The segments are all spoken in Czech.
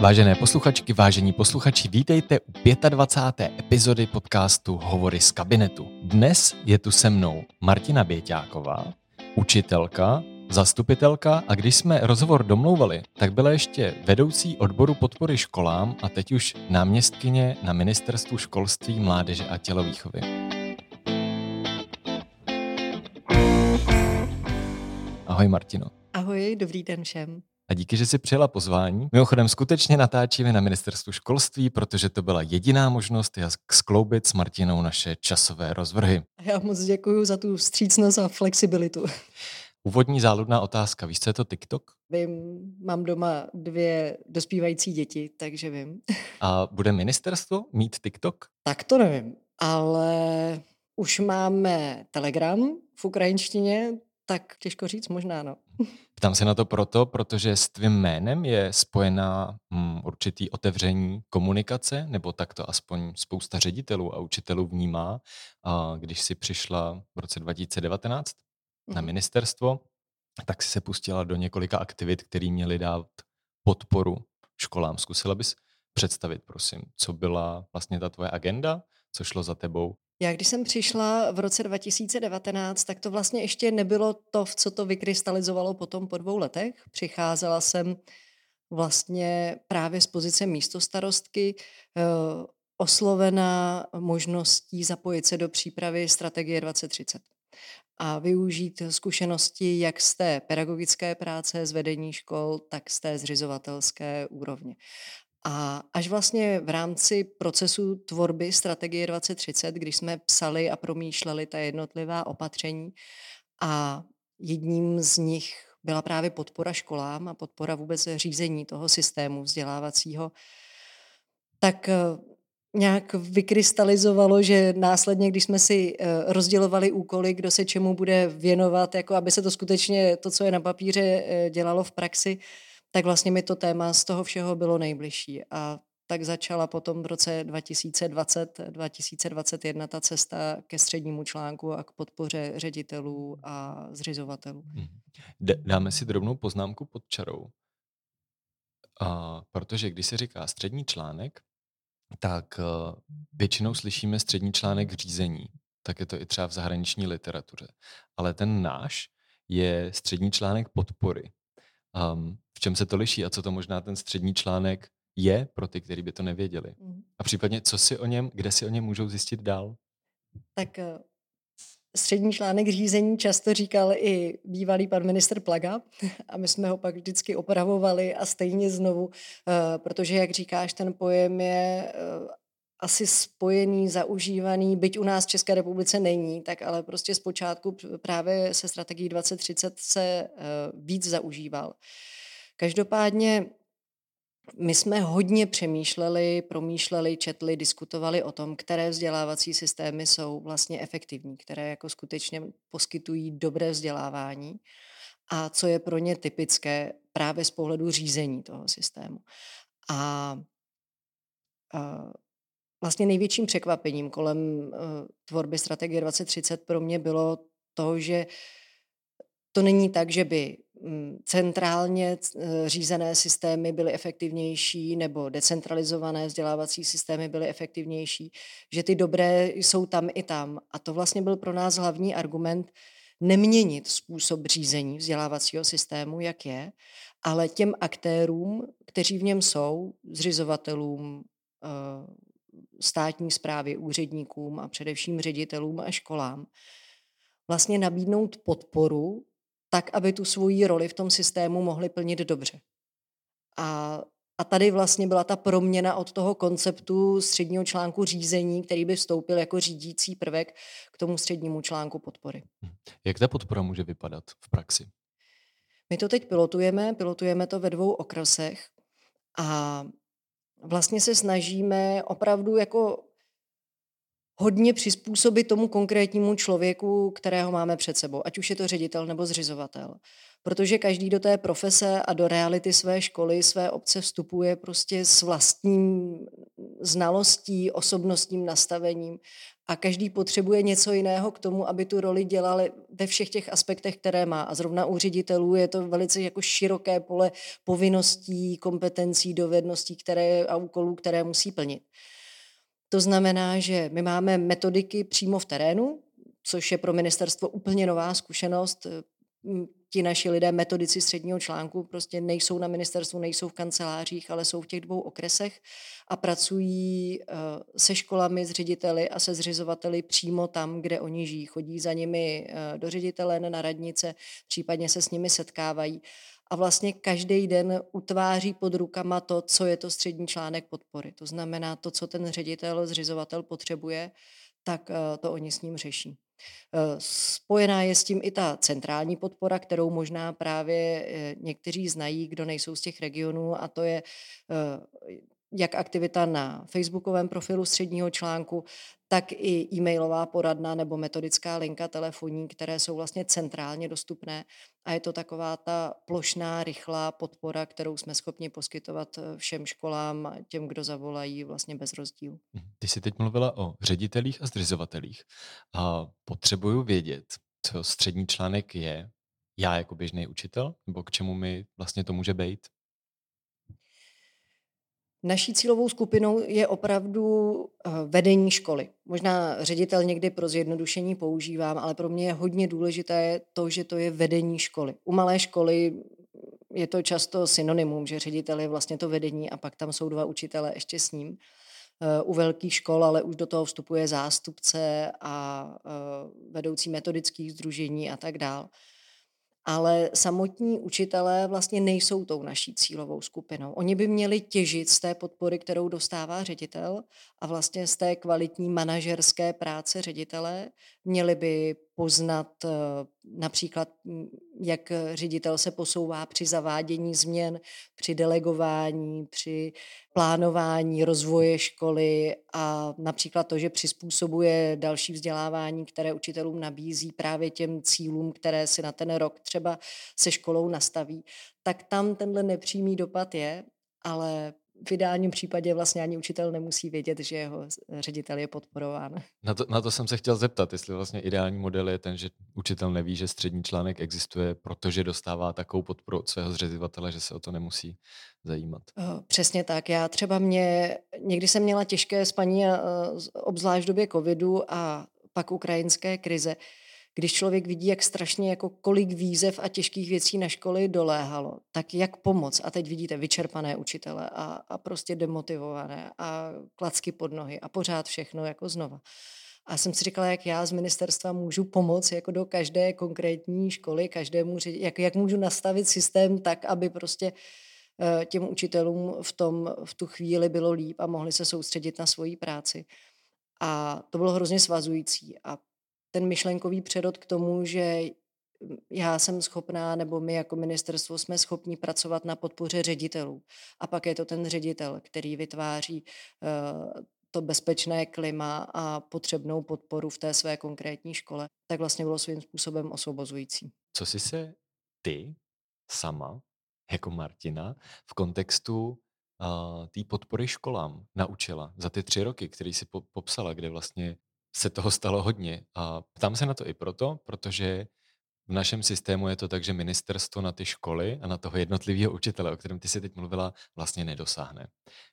Vážené posluchačky, vážení posluchači, vítejte u 25. epizody podcastu Hovory z kabinetu. Dnes je tu se mnou Martina Běťáková, učitelka, zastupitelka a když jsme rozhovor domlouvali, tak byla ještě vedoucí odboru podpory školám a teď už náměstkyně na ministerstvu školství, mládeže a tělovýchovy. Ahoj Martino. Ahoj, dobrý den všem a díky, že si přijela pozvání. Mimochodem skutečně natáčíme na ministerstvu školství, protože to byla jediná možnost, jak skloubit s Martinou naše časové rozvrhy. Já moc děkuji za tu vstřícnost a flexibilitu. Úvodní záludná otázka. Víš, co je to TikTok? Vím, mám doma dvě dospívající děti, takže vím. A bude ministerstvo mít TikTok? Tak to nevím, ale už máme Telegram v ukrajinštině, tak těžko říct, možná no. Ptám se na to proto, protože s tvým jménem je spojená hm, určitý otevření komunikace, nebo tak to aspoň spousta ředitelů a učitelů vnímá, a když si přišla v roce 2019 mm. na mhm. ministerstvo, tak si se pustila do několika aktivit, které měly dát podporu školám. Zkusila bys představit, prosím, co byla vlastně ta tvoje agenda, co šlo za tebou já když jsem přišla v roce 2019, tak to vlastně ještě nebylo to, v co to vykrystalizovalo potom po dvou letech. Přicházela jsem vlastně právě z pozice místostarostky, eh, oslovená možností zapojit se do přípravy strategie 2030 a využít zkušenosti jak z té pedagogické práce, z vedení škol, tak z té zřizovatelské úrovně. A až vlastně v rámci procesu tvorby strategie 2030, když jsme psali a promýšleli ta jednotlivá opatření a jedním z nich byla právě podpora školám a podpora vůbec řízení toho systému vzdělávacího, tak eh, nějak vykrystalizovalo, že následně, když jsme si eh, rozdělovali úkoly, kdo se čemu bude věnovat, jako aby se to skutečně, to, co je na papíře, eh, dělalo v praxi, tak vlastně mi to téma z toho všeho bylo nejbližší. A tak začala potom v roce 2020, 2021 ta cesta ke střednímu článku a k podpoře ředitelů a zřizovatelů. Mhm. Dáme si drobnou poznámku pod čarou. A, protože když se říká střední článek, tak uh, většinou slyšíme střední článek řízení. Tak je to i třeba v zahraniční literatuře. Ale ten náš je střední článek podpory. Um, v čem se to liší a co to možná ten střední článek je pro ty, kteří by to nevěděli. Mm. A případně, co si o něm, kde si o něm můžou zjistit dál? Tak eh, střední článek řízení často říkal i bývalý pan minister Plaga a my jsme ho pak vždycky opravovali a stejně znovu, eh, protože, jak říkáš, ten pojem je eh, asi spojený, zaužívaný, byť u nás v České republice není, tak ale prostě zpočátku právě se strategií 2030 se víc zaužíval. Každopádně my jsme hodně přemýšleli, promýšleli, četli, diskutovali o tom, které vzdělávací systémy jsou vlastně efektivní, které jako skutečně poskytují dobré vzdělávání a co je pro ně typické právě z pohledu řízení toho systému. A, a vlastně největším překvapením kolem uh, tvorby strategie 2030 pro mě bylo to, že to není tak, že by Mm, centrálně eh, řízené systémy byly efektivnější nebo decentralizované vzdělávací systémy byly efektivnější, že ty dobré jsou tam i tam. A to vlastně byl pro nás hlavní argument neměnit způsob řízení vzdělávacího systému, jak je, ale těm aktérům, kteří v něm jsou, zřizovatelům, eh, státní zprávy, úředníkům a především ředitelům a školám, vlastně nabídnout podporu tak, aby tu svoji roli v tom systému mohli plnit dobře. A, a tady vlastně byla ta proměna od toho konceptu středního článku řízení, který by vstoupil jako řídící prvek k tomu střednímu článku podpory. Hm. Jak ta podpora může vypadat v praxi? My to teď pilotujeme, pilotujeme to ve dvou okresech a vlastně se snažíme opravdu jako hodně přizpůsobit tomu konkrétnímu člověku, kterého máme před sebou, ať už je to ředitel nebo zřizovatel. Protože každý do té profese a do reality své školy, své obce vstupuje prostě s vlastním znalostí, osobnostním nastavením a každý potřebuje něco jiného k tomu, aby tu roli dělali ve všech těch aspektech, které má. A zrovna u ředitelů je to velice jako široké pole povinností, kompetencí, dovedností které, a úkolů, které musí plnit. To znamená, že my máme metodiky přímo v terénu, což je pro ministerstvo úplně nová zkušenost ti naši lidé, metodici středního článku, prostě nejsou na ministerstvu, nejsou v kancelářích, ale jsou v těch dvou okresech a pracují uh, se školami, s řediteli a se zřizovateli přímo tam, kde oni žijí. Chodí za nimi uh, do ředitele na radnice, případně se s nimi setkávají. A vlastně každý den utváří pod rukama to, co je to střední článek podpory. To znamená to, co ten ředitel, zřizovatel potřebuje, tak uh, to oni s ním řeší. Eh, spojená je s tím i ta centrální podpora, kterou možná právě eh, někteří znají, kdo nejsou z těch regionů, a to je eh, jak aktivita na facebookovém profilu středního článku, tak i e-mailová poradna nebo metodická linka telefonní, které jsou vlastně centrálně dostupné. A je to taková ta plošná, rychlá podpora, kterou jsme schopni poskytovat eh, všem školám, těm, kdo zavolají vlastně bez rozdílu. Mhm. Ty jsi teď mluvila o ředitelích a zřizovatelích. A potřebuju vědět, co střední článek je, já jako běžný učitel, nebo k čemu mi vlastně to může být? Naší cílovou skupinou je opravdu eh, vedení školy. Možná ředitel někdy pro zjednodušení používám, ale pro mě je hodně důležité to, že to je vedení školy. U malé školy je to často synonymum, že ředitel je vlastně to vedení a pak tam jsou dva učitele ještě s ním. Eh, u velkých škol ale už do toho vstupuje zástupce a eh, vedoucí metodických združení a tak dále ale samotní učitelé vlastně nejsou tou naší cílovou skupinou. Oni by měli těžit z té podpory, kterou dostává ředitel a vlastně z té kvalitní manažerské práce ředitele. Měli by poznat eh, například, hm, jak ředitel se posouvá při zavádění změn, při delegování, při plánování rozvoje školy a například to, že přizpůsobuje další vzdělávání, které učitelům nabízí právě těm cílům, které si na ten rok třeba se školou nastaví, tak tam tenhle nepřímý dopad je, ale v ideálním případě vlastně ani učitel nemusí vědět, že jeho ředitel je podporován. Na to, na to jsem se chtěl zeptat, jestli vlastně ideální model je ten, že učitel neví, že střední článek existuje, protože dostává takovou podporu od svého zřizovatele, že se o to nemusí zajímat. Přesně tak. Já třeba mě, někdy jsem měla těžké spaní, obzvlášť v době covidu a pak ukrajinské krize, když člověk vidí, jak strašně jako kolik výzev a těžkých věcí na školy doléhalo, tak jak pomoc. A teď vidíte vyčerpané učitele a, a prostě demotivované a klacky pod nohy a pořád všechno jako znova. A jsem si říkala, jak já z ministerstva můžu pomoct jako do každé konkrétní školy, každému, jak, jak můžu nastavit systém tak, aby prostě eh, těm učitelům v, tom, v tu chvíli bylo líp a mohli se soustředit na svoji práci. A to bylo hrozně svazující. A ten myšlenkový přerod k tomu, že já jsem schopná, nebo my jako ministerstvo jsme schopni pracovat na podpoře ředitelů. A pak je to ten ředitel, který vytváří uh, to bezpečné klima a potřebnou podporu v té své konkrétní škole, tak vlastně bylo svým způsobem osvobozující. Co jsi se ty sama, jako Martina, v kontextu uh, té podpory školám naučila za ty tři roky, který si po- popsala, kde vlastně se toho stalo hodně. A ptám se na to i proto, protože v našem systému je to tak, že ministerstvo na ty školy a na toho jednotlivého učitele, o kterém ty si teď mluvila, vlastně nedosáhne.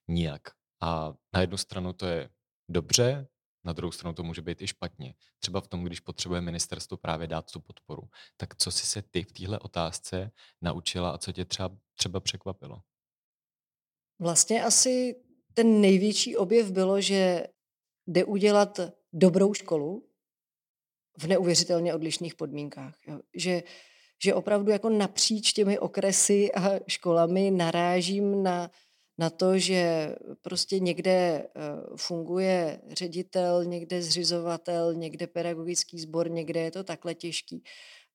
Nijak. A na jednu stranu to je dobře, na druhou stranu to může být i špatně. Třeba v tom, když potřebuje ministerstvo právě dát tu podporu. Tak co jsi se ty v téhle otázce naučila a co tě třeba, třeba překvapilo? Vlastně asi ten největší objev bylo, že jde udělat dobrou školu v neuvěřitelně odlišných podmínkách. Jo. Že, že opravdu jako napříč těmi okresy a školami narážím na, na to, že prostě někde eh, funguje ředitel, někde zřizovatel, někde pedagogický sbor, někde je to takhle těžký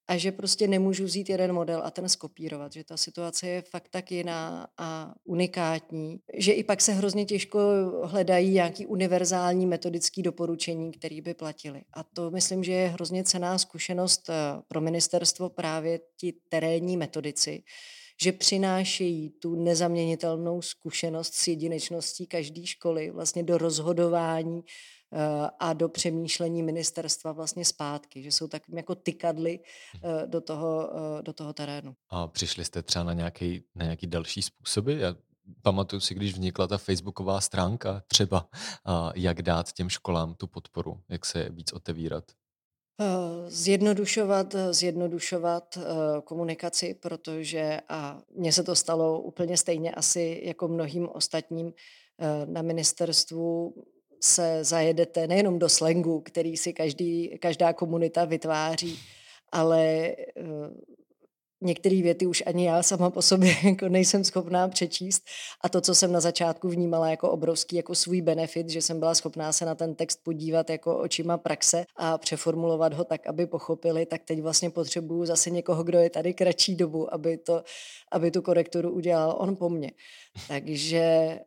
a že prostě nemůžu vzít jeden model a ten skopírovat, že ta situace je fakt tak jiná a unikátní, že i pak se hrozně těžko hledají nějaký univerzální metodický doporučení, které by platily. A to myslím, že je hrozně cená zkušenost eh, pro ministerstvo právě ti terénní metodici, že přinášejí tu nezaměnitelnou zkušenost s jedinečností každé školy vlastně do rozhodování a do přemýšlení ministerstva vlastně zpátky, že jsou tak jako tykadly eh, do toho, eh, do toho terénu. A přišli jste třeba na nějaký, na nějaký další způsoby? Já pamatuju si, když vznikla ta facebooková stránka třeba, jak dát těm školám tu podporu, jak se víc otevírat. Eh, zjednodušovat, zjednodušovat komunikaci, protože a mně se to stalo úplně stejně asi jako mnohým ostatním na ministerstvu se zajedete nejenom do slangu, který si každý, každá komunita vytváří, ale některé věty už ani já sama po sobě jako nejsem schopná přečíst a to, co jsem na začátku vnímala jako obrovský jako svůj benefit, že jsem byla schopná se na ten text podívat jako očima praxe a přeformulovat ho tak, aby pochopili, tak teď vlastně potřebuju zase někoho, kdo je tady kratší dobu, aby, to, aby tu korekturu udělal on po mně. Takže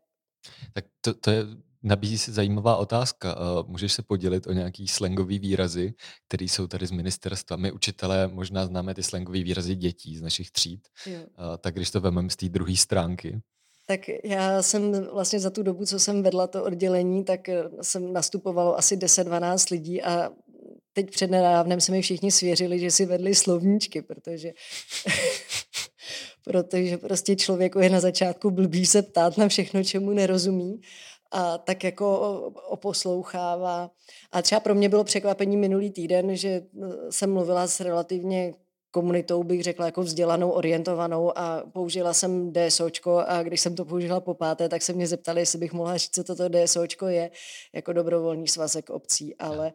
tak to, to je Nabízí se zajímavá otázka. Můžeš se podělit o nějaký slangový výrazy, které jsou tady z ministerstva? My učitelé možná známe ty slangové výrazy dětí z našich tříd. Jo. Tak když to vememe z té druhé stránky. Tak já jsem vlastně za tu dobu, co jsem vedla to oddělení, tak eh, jsem nastupovalo asi 10-12 lidí a teď před nedávnem se mi všichni svěřili, že si vedli slovníčky, protože protože prostě člověku je na začátku blbý se ptát na všechno, čemu nerozumí a tak jako oposlouchává. A třeba pro mě bylo překvapení minulý týden, že e, jsem mluvila s relativně komunitou, bych řekla, jako vzdělanou, orientovanou a použila jsem DSOčko a když jsem to použila po páté, tak se mě zeptali, jestli bych mohla říct, co toto DSOčko je, jako dobrovolný svazek obcí, ale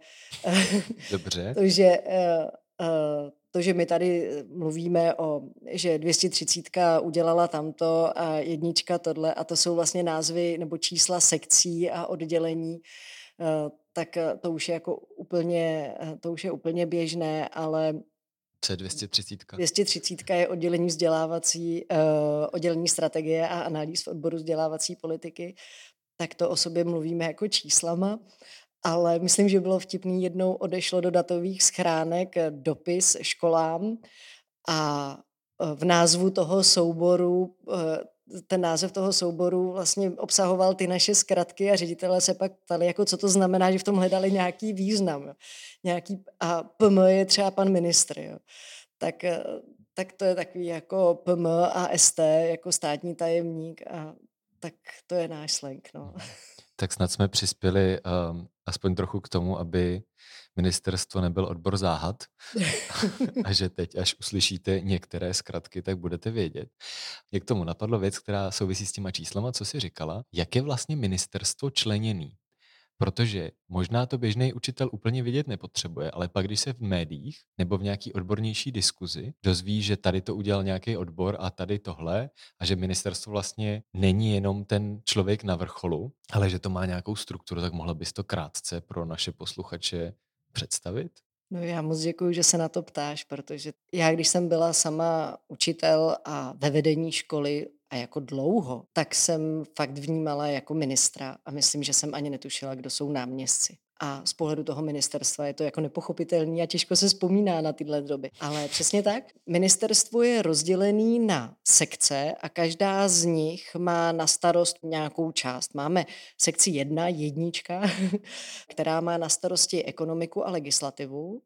Dobře. to, že uh, uh, to, že my tady eh, mluvíme o, že 230 udělala tamto a jednička tohle a to jsou vlastně názvy nebo čísla sekcí a oddělení, eh, tak eh, to už je jako úplně, to už je úplně běžné, ale co je 230? 230 je oddělení vzdělávací, oddělení strategie a analýz v odboru vzdělávací politiky, tak to o sobě mluvíme jako číslama ale myslím, že bylo vtipný, jednou odešlo do datových schránek eh, dopis školám a eh, v názvu toho souboru eh, ten název toho souboru vlastně obsahoval ty naše zkratky a ředitelé se pak ptali, jako co to znamená, že v tom hledali nějaký význam. Nějaký, a PM je třeba pan ministr. Jo. Tak, tak to je takový jako PM a ST, jako státní tajemník a tak to je náš slang. No. Tak snad jsme přispěli um, aspoň trochu k tomu, aby ministerstvo nebyl odbor záhad a že teď, až uslyšíte některé zkratky, tak budete vědět. Jak tomu napadlo věc, která souvisí s těma číslama, co si říkala, jak je vlastně ministerstvo členěný? Protože možná to běžný učitel úplně vidět nepotřebuje, ale pak, když se v médiích nebo v nějaký odbornější diskuzi dozví, že tady to udělal nějaký odbor a tady tohle, a že ministerstvo vlastně není jenom ten člověk na vrcholu, ale že to má nějakou strukturu, tak mohla bys to krátce pro naše posluchače představit? No já moc děkuji, že se na to ptáš, protože já, když jsem byla sama učitel a ve vedení školy a jako dlouho, tak jsem fakt vnímala jako ministra a myslím, že jsem ani netušila, kdo jsou náměstci. A z pohledu toho ministerstva je to jako nepochopitelný a těžko se vzpomíná na tyhle doby. Ale přesně tak. Ministerstvo je rozdělený na sekce a každá z nich má na starost nějakou část. Máme sekci jedna, jednička, která má na starosti ekonomiku a legislativu.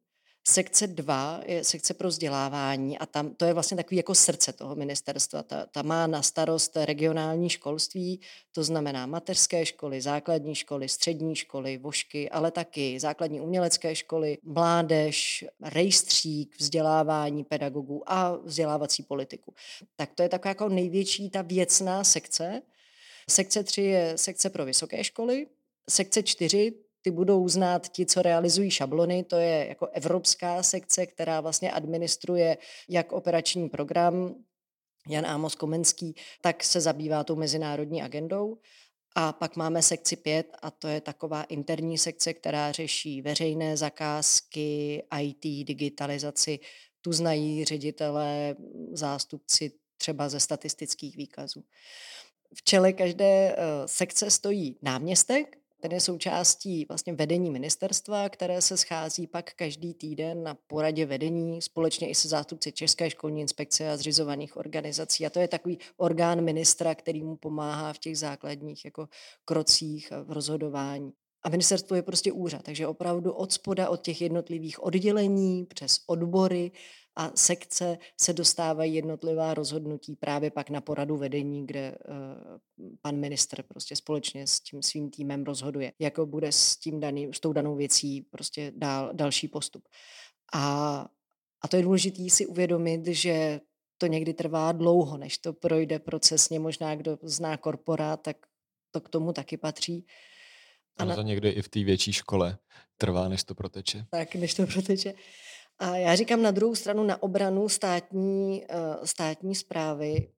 Sekce 2 je sekce pro vzdělávání a tam to je vlastně takový jako srdce toho ministerstva. Ta, ta má na starost regionální školství, to znamená mateřské školy, základní školy, střední školy, vošky, ale taky základní umělecké školy, mládež, rejstřík, vzdělávání pedagogů a vzdělávací politiku. Tak to je taková jako největší ta věcná sekce. Sekce 3 je sekce pro vysoké školy, sekce 4 ty budou znát ti, co realizují šablony, to je jako evropská sekce, která vlastně administruje jak operační program Jan Ámos Komenský, tak se zabývá tou mezinárodní agendou. A pak máme sekci 5 a to je taková interní sekce, která řeší veřejné zakázky, IT, digitalizaci. Tu znají ředitelé, zástupci třeba ze statistických výkazů. V čele každé eh, sekce stojí náměstek, Ten je součástí vlastně vedení ministerstva, které se schází pak každý týden na poradě vedení společně i se zástupci České školní inspekce a zřizovaných organizací. A to je takový orgán ministra, který mu pomáhá v těch základních jako krocích v rozhodování. A ministerstvo je prostě úřad, takže opravdu od spoda, od těch jednotlivých oddělení přes odbory a sekce se dostávají jednotlivá rozhodnutí právě pak na poradu vedení, kde uh, pan ministr prostě společně s tím svým týmem rozhoduje, jako bude s, tím daný, s tou danou věcí prostě dál, další postup. A, a to je důležité si uvědomit, že to někdy trvá dlouho, než to projde procesně. Možná kdo zná korporát, tak to k tomu taky patří. A na... to někdy i v té větší škole trvá, než to proteče. Tak, než to proteče. A já říkám na druhou stranu na obranu státní, eh, státní zprávy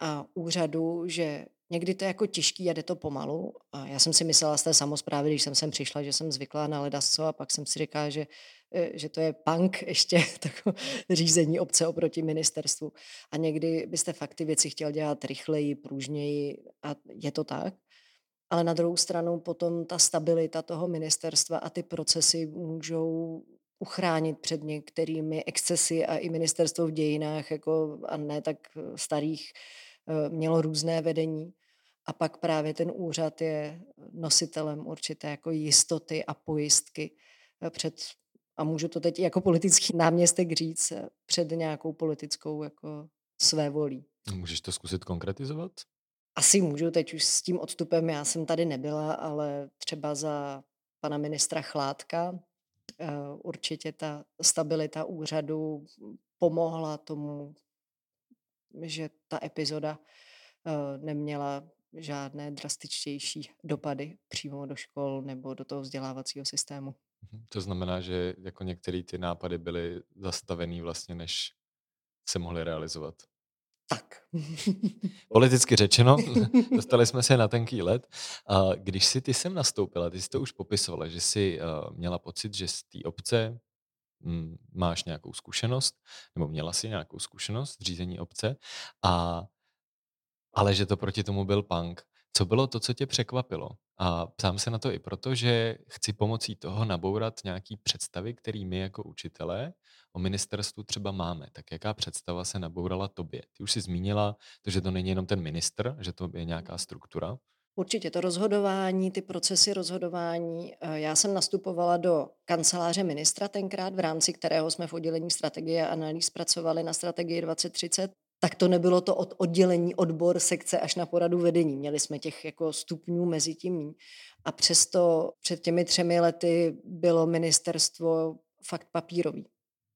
a úřadu, že někdy to je jako těžký a jde to pomalu. A já jsem si myslela z té samozprávy, když jsem sem přišla, že jsem zvyklá na ledasco a pak jsem si říkala, že, eh, že to je punk ještě takové řízení obce oproti ministerstvu. A někdy byste fakt ty věci chtěl dělat rychleji, pružněji a je to tak. Ale na druhou stranu potom ta stabilita toho ministerstva a ty procesy můžou uchránit před některými excesy a i ministerstvo v dějinách, jako a ne tak eh, starých, eh, mělo různé vedení. A pak právě ten úřad je nositelem určité jako jistoty a pojistky eh, před, a můžu to teď jako politický náměstek říct, před nějakou politickou jako své volí. Můžeš to zkusit konkretizovat? Asi můžu, teď už s tím odstupem, já jsem tady nebyla, ale třeba za pana ministra Chládka, určitě ta stabilita úřadu pomohla tomu, že ta epizoda eh, neměla žádné drastičtější dopady přímo do škol nebo do toho vzdělávacího systému. Mhm, to znamená, že jako některé ty nápady byly zastavený vlastně, než se mohly realizovat. Tak. Politicky řečeno, dostali jsme se na tenký let. Když si ty sem nastoupila, ty jsi to už popisovala, že jsi uh, měla pocit, že z té obce mm, máš nějakou zkušenost, nebo měla si nějakou zkušenost v řízení obce, a, ale že to proti tomu byl punk. Co bylo to, co tě překvapilo? A ptám se na to i proto, že chci pomocí toho nabourat nějaký představy, které my jako učitelé o ministerstvu třeba máme. Tak jaká představa se nabourala tobě? Ty už jsi zmínila to, že to není jenom ten ministr, že to je nějaká struktura. Určitě to rozhodování, ty procesy rozhodování. Eh, já jsem nastupovala do kanceláře ministra tenkrát, v rámci kterého jsme v oddělení strategie a analýz pracovali na strategii 2030 tak to nebylo to od oddělení odbor sekce až na poradu vedení. Měli jsme těch jako stupňů mezi tím. A přesto před těmi třemi lety bylo ministerstvo fakt papírový.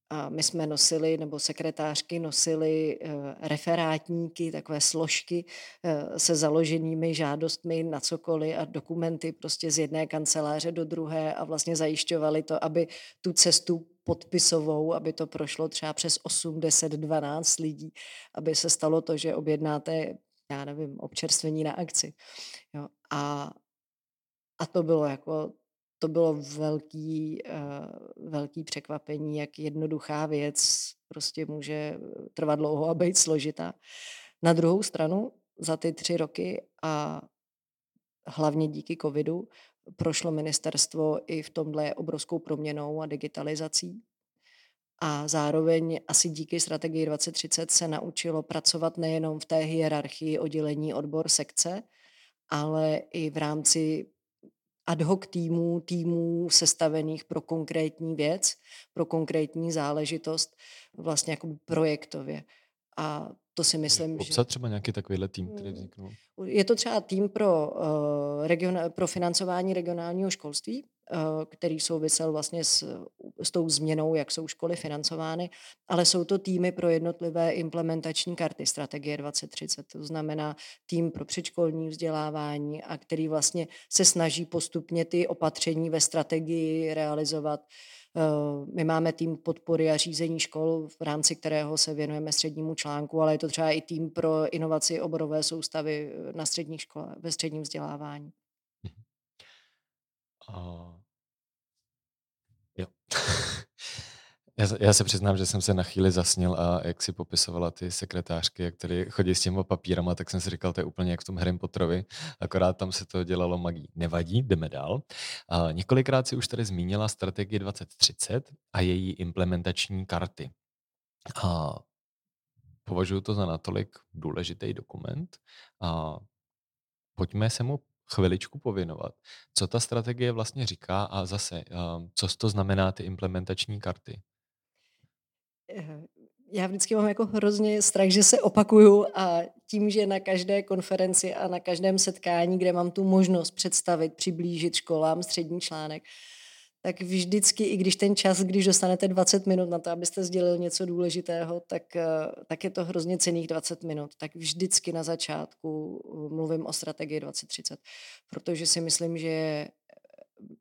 A my jsme nosili, nebo sekretářky nosili uh, referátníky, takové složky uh, se založenými žádostmi na cokoliv a dokumenty prostě z jedné kanceláře do druhé a vlastně zajišťovali to, aby tu cestu podpisovou, aby to prošlo třeba přes 8, 10, 12 lidí, aby se stalo to, že objednáte, já nevím, občerstvení na akci. Jo. A, a to bylo jako to bylo velký, uh, velký překvapení, jak jednoduchá věc prostě může trvat dlouho a být složitá. Na druhou stranu za ty tři roky a hlavně díky covidu prošlo ministerstvo i v tomhle obrovskou proměnou a digitalizací. A zároveň asi díky strategii 2030 se naučilo pracovat nejenom v té hierarchii oddělení odbor sekce, ale i v rámci ad hoc týmů, týmů sestavených pro konkrétní věc, pro konkrétní záležitost, vlastně jako projektově. A to si myslím, Popsat že... třeba nějaký takovýhle tým, který hmm. vzniknul? Je to třeba tým pro, uh, region, pro financování regionálního školství, který souvisel vlastně s, s tou změnou, jak jsou školy financovány, ale jsou to týmy pro jednotlivé implementační karty strategie 2030. To znamená tým pro předškolní vzdělávání a který vlastně se snaží postupně ty opatření ve strategii realizovat Eh, my máme tým podpory a řízení škol, v rámci kterého se věnujeme střednímu článku, ale je to třeba i tým pro inovaci oborové soustavy eh, na středních školách, ve středním vzdělávání. Uh, jo. Já, já se přiznám, že jsem se na chvíli zasnil a jak si popisovala ty sekretářky, jak tady chodí s těma papírama, tak jsem si říkal, to je úplně jak v tom Harry Potterovi, akorát tam se to dělalo magí. Nevadí, jdeme dál. A několikrát si už tady zmínila strategii 2030 a její implementační karty. A považuji to za natolik důležitý dokument a pojďme se mu chviličku pověnovat. Co ta strategie vlastně říká a zase, co to znamená ty implementační karty? Eh, já vždycky mám jako hrozně strach, že se opakuju a tím, že na každé konferenci a na každém setkání, kde mám tu možnost představit, přiblížit školám střední článek, tak vždycky, i když ten čas, když dostanete 20 minut na to, abyste sdělil něco důležitého, tak, eh, tak je to hrozně cených 20 minut. Tak vždycky na začátku eh, mluvím o strategii 2030, protože si myslím, že je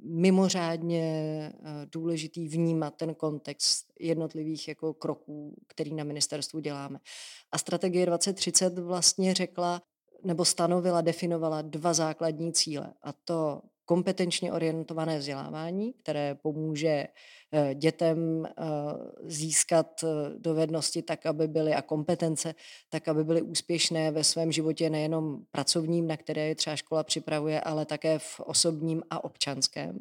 mimořádně eh, důležitý vnímat ten kontext jednotlivých jako kroků, který na ministerstvu děláme. A strategie 2030 vlastně řekla, nebo stanovila, definovala dva základní cíle. A to kompetenčně orientované vzdělávání, které pomůže eh, dětem eh, získat eh, dovednosti tak, aby byly a kompetence, tak, aby byly úspěšné ve svém životě nejenom pracovním, na které je třeba škola připravuje, ale také v osobním a občanském.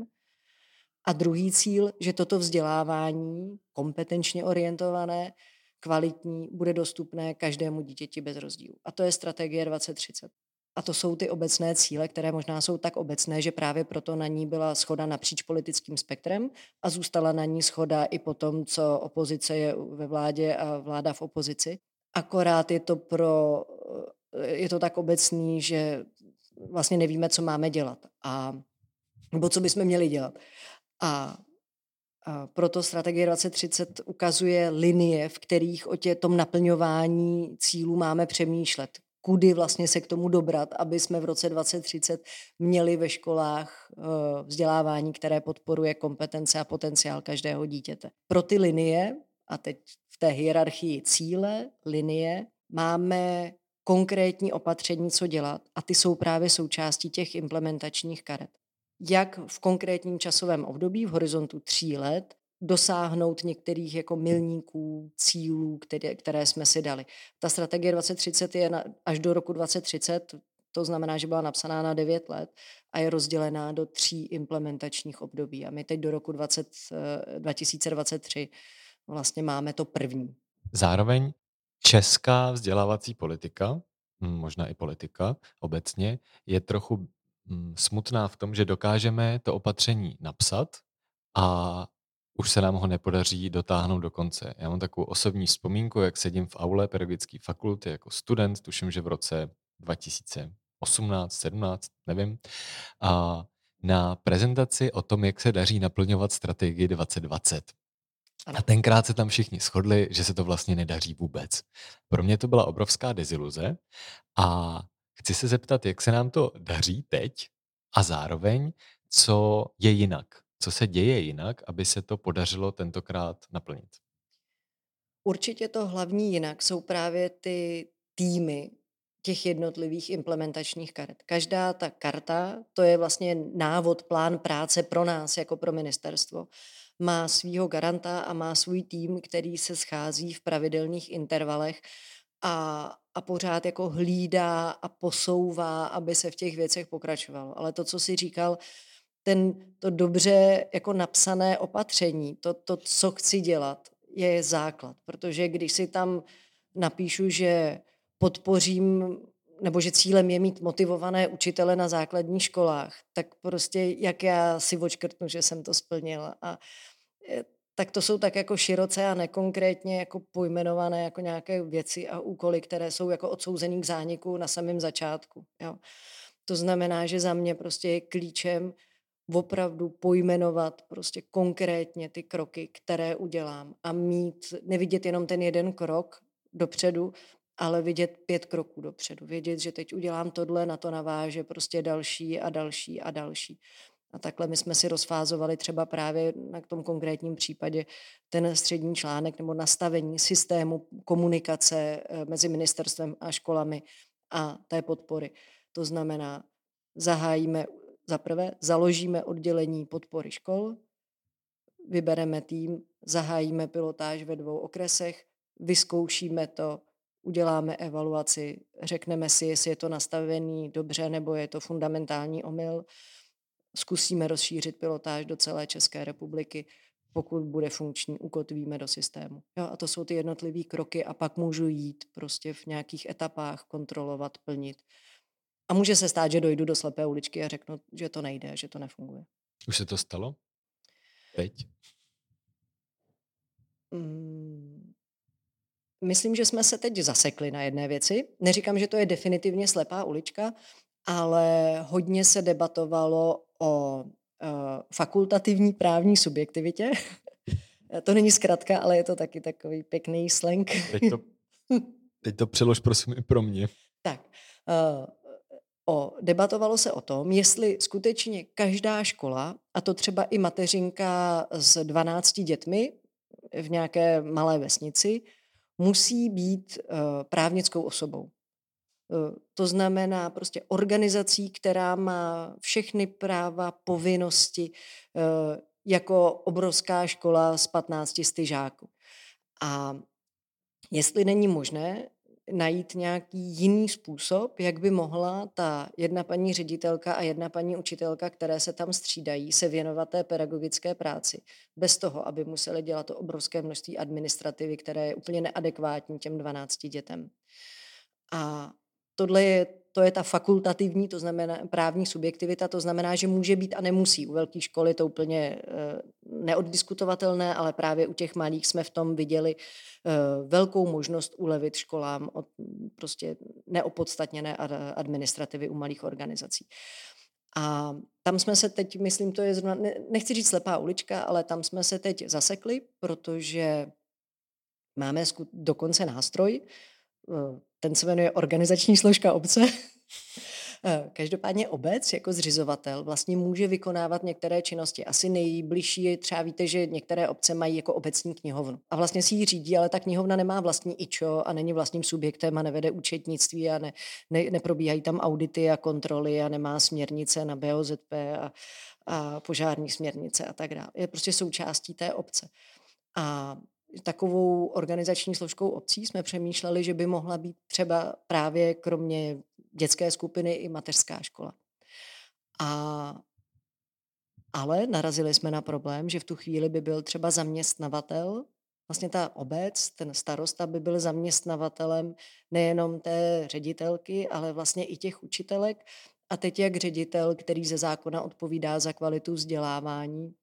A druhý cíl, že toto vzdělávání, kompetenčně orientované, kvalitní, bude dostupné každému dítěti bez rozdílu. A to je strategie 2030. A to jsou ty obecné cíle, které možná jsou tak obecné, že právě proto na ní byla schoda napříč politickým spektrem a zůstala na ní schoda i po tom, co opozice je ve vládě a vláda v opozici. Akorát je to pro, je to tak obecný, že vlastně nevíme, co máme dělat. A, nebo co bychom měli dělat. A a proto strategie 2030 ukazuje linie, v kterých o tě, tom naplňování cílů máme přemýšlet kudy vlastně se k tomu dobrat, aby jsme v roce 2030 měli ve školách eh, vzdělávání, které podporuje kompetence a potenciál každého dítěte. Pro ty linie, a teď v té hierarchii cíle, linie, máme konkrétní opatření, co dělat a ty jsou právě součástí těch implementačních karet. Jak v konkrétním časovém období, v horizontu tří let, dosáhnout některých jako milníků, cílů, které, které jsme si dali. Ta strategie 2030 je na, až do roku 2030, to znamená, že byla napsaná na 9 let a je rozdělená do tří implementačních období. A my teď do roku 20, 2023 eh, vlastně máme to první. Zároveň česká vzdělávací politika, hm, možná i politika obecně, je trochu hm, smutná v tom, že dokážeme to opatření napsat a už se nám ho nepodaří dotáhnout do konce. Já mám takovou osobní vzpomínku, jak sedím v aule pedagogické fakulty jako student, tuším, že v roce 2018, 17, nevím, a na prezentaci o tom, jak se daří naplňovat strategii 2020. A tenkrát se tam všichni shodli, že se to vlastně nedaří vůbec. Pro mě to byla obrovská deziluze a chci se zeptat, jak se nám to daří teď a zároveň, co je jinak co se děje jinak, aby se to podařilo tentokrát naplnit? Určitě to hlavní jinak jsou právě ty týmy těch jednotlivých implementačních karet. Každá ta karta, to je vlastně návod, plán práce pro nás jako pro ministerstvo, má svýho garanta a má svůj tým, který se schází v pravidelných intervalech a, a pořád jako hlídá a posouvá, aby se v těch věcech pokračovalo. Ale to, co si říkal, ten, to dobře jako napsané opatření, to, to, co chci dělat, je základ. Protože když si tam napíšu, že podpořím nebo že cílem je mít motivované učitele na základních školách, tak prostě jak já si očkrtnu, že jsem to splnila. A e, tak to jsou tak jako široce a nekonkrétně jako pojmenované jako nějaké věci a úkoly, které jsou jako odsouzený k zániku na samém začátku. Jo. To znamená, že za mě prostě je klíčem opravdu pojmenovat prostě konkrétně ty kroky, které udělám a mít, nevidět jenom ten jeden krok dopředu, ale vidět pět kroků dopředu. Vědět, že teď udělám tohle, na to naváže prostě další a další a další. A takhle my jsme si rozfázovali třeba právě na tom konkrétním případě ten střední článek nebo nastavení systému komunikace eh, mezi ministerstvem a školami a té podpory. To znamená, zahájíme za prvé založíme oddělení podpory škol, vybereme tým zahájíme pilotáž ve dvou okresech, vyzkoušíme to, uděláme evaluaci, řekneme si, jestli je to nastavený dobře nebo je to fundamentální omyl. Zkusíme rozšířit pilotáž do celé České republiky. Pokud bude funkční, ukotvíme do systému. Jo, a to jsou ty jednotlivé kroky a pak můžu jít prostě v nějakých etapách, kontrolovat, plnit. A může se stát, že dojdu do slepé uličky a řeknu, že to nejde, že to nefunguje. Už se to stalo? Teď? Mm, myslím, že jsme se teď zasekli na jedné věci. Neříkám, že to je definitivně slepá ulička, ale hodně se debatovalo o uh, fakultativní právní subjektivitě. to není zkratka, ale je to taky takový pěkný slang. teď, to, teď to přelož prosím i pro mě. Tak, uh, o, debatovalo se o tom, jestli skutečně každá škola, a to třeba i mateřinka s 12 dětmi v nějaké malé vesnici, musí být uh, právnickou osobou. Uh, to znamená prostě organizací, která má všechny práva, povinnosti, uh, jako obrovská škola s 15 žáků. A jestli není možné najít nějaký jiný způsob, jak by mohla ta jedna paní ředitelka a jedna paní učitelka, které se tam střídají, se věnovat té pedagogické práci, bez toho, aby museli dělat to obrovské množství administrativy, které je úplně neadekvátní těm 12 dětem. A tohle je to je ta fakultativní, to znamená právní subjektivita, to znamená, že může být a nemusí. U velké školy to úplně eh, neoddiskutovatelné, ale právě u těch malých jsme v tom viděli eh, velkou možnost ulevit školám od prostě neopodstatněné administrativy u malých organizací. A tam jsme se teď, myslím, to je zrovna, nechci říct slepá ulička, ale tam jsme se teď zasekli, protože máme dokonce nástroj, eh, ten se jmenuje organizační složka obce. Eh, každopádně obec jako zřizovatel vlastně může vykonávat některé činnosti. Asi nejbližší je třeba víte, že některé obce mají jako obecní knihovnu. A vlastně si ji řídí, ale ta knihovna nemá vlastní IČO a není vlastním subjektem a nevede účetnictví a ne, ne, neprobíhají tam audity a kontroly a nemá směrnice na BOZP a, a požární směrnice a tak dále. Je prostě součástí té obce. A takovou organizační složkou obcí jsme přemýšleli, že by mohla být třeba právě kromě dětské skupiny i mateřská škola. A, ale narazili jsme na problém, že v tu chvíli by byl třeba zaměstnavatel, vlastně ta obec, ten starosta by byl zaměstnavatelem nejenom té ředitelky, ale vlastně i těch učitelek. A teď jak ředitel, který ze zákona odpovídá za kvalitu vzdělávání,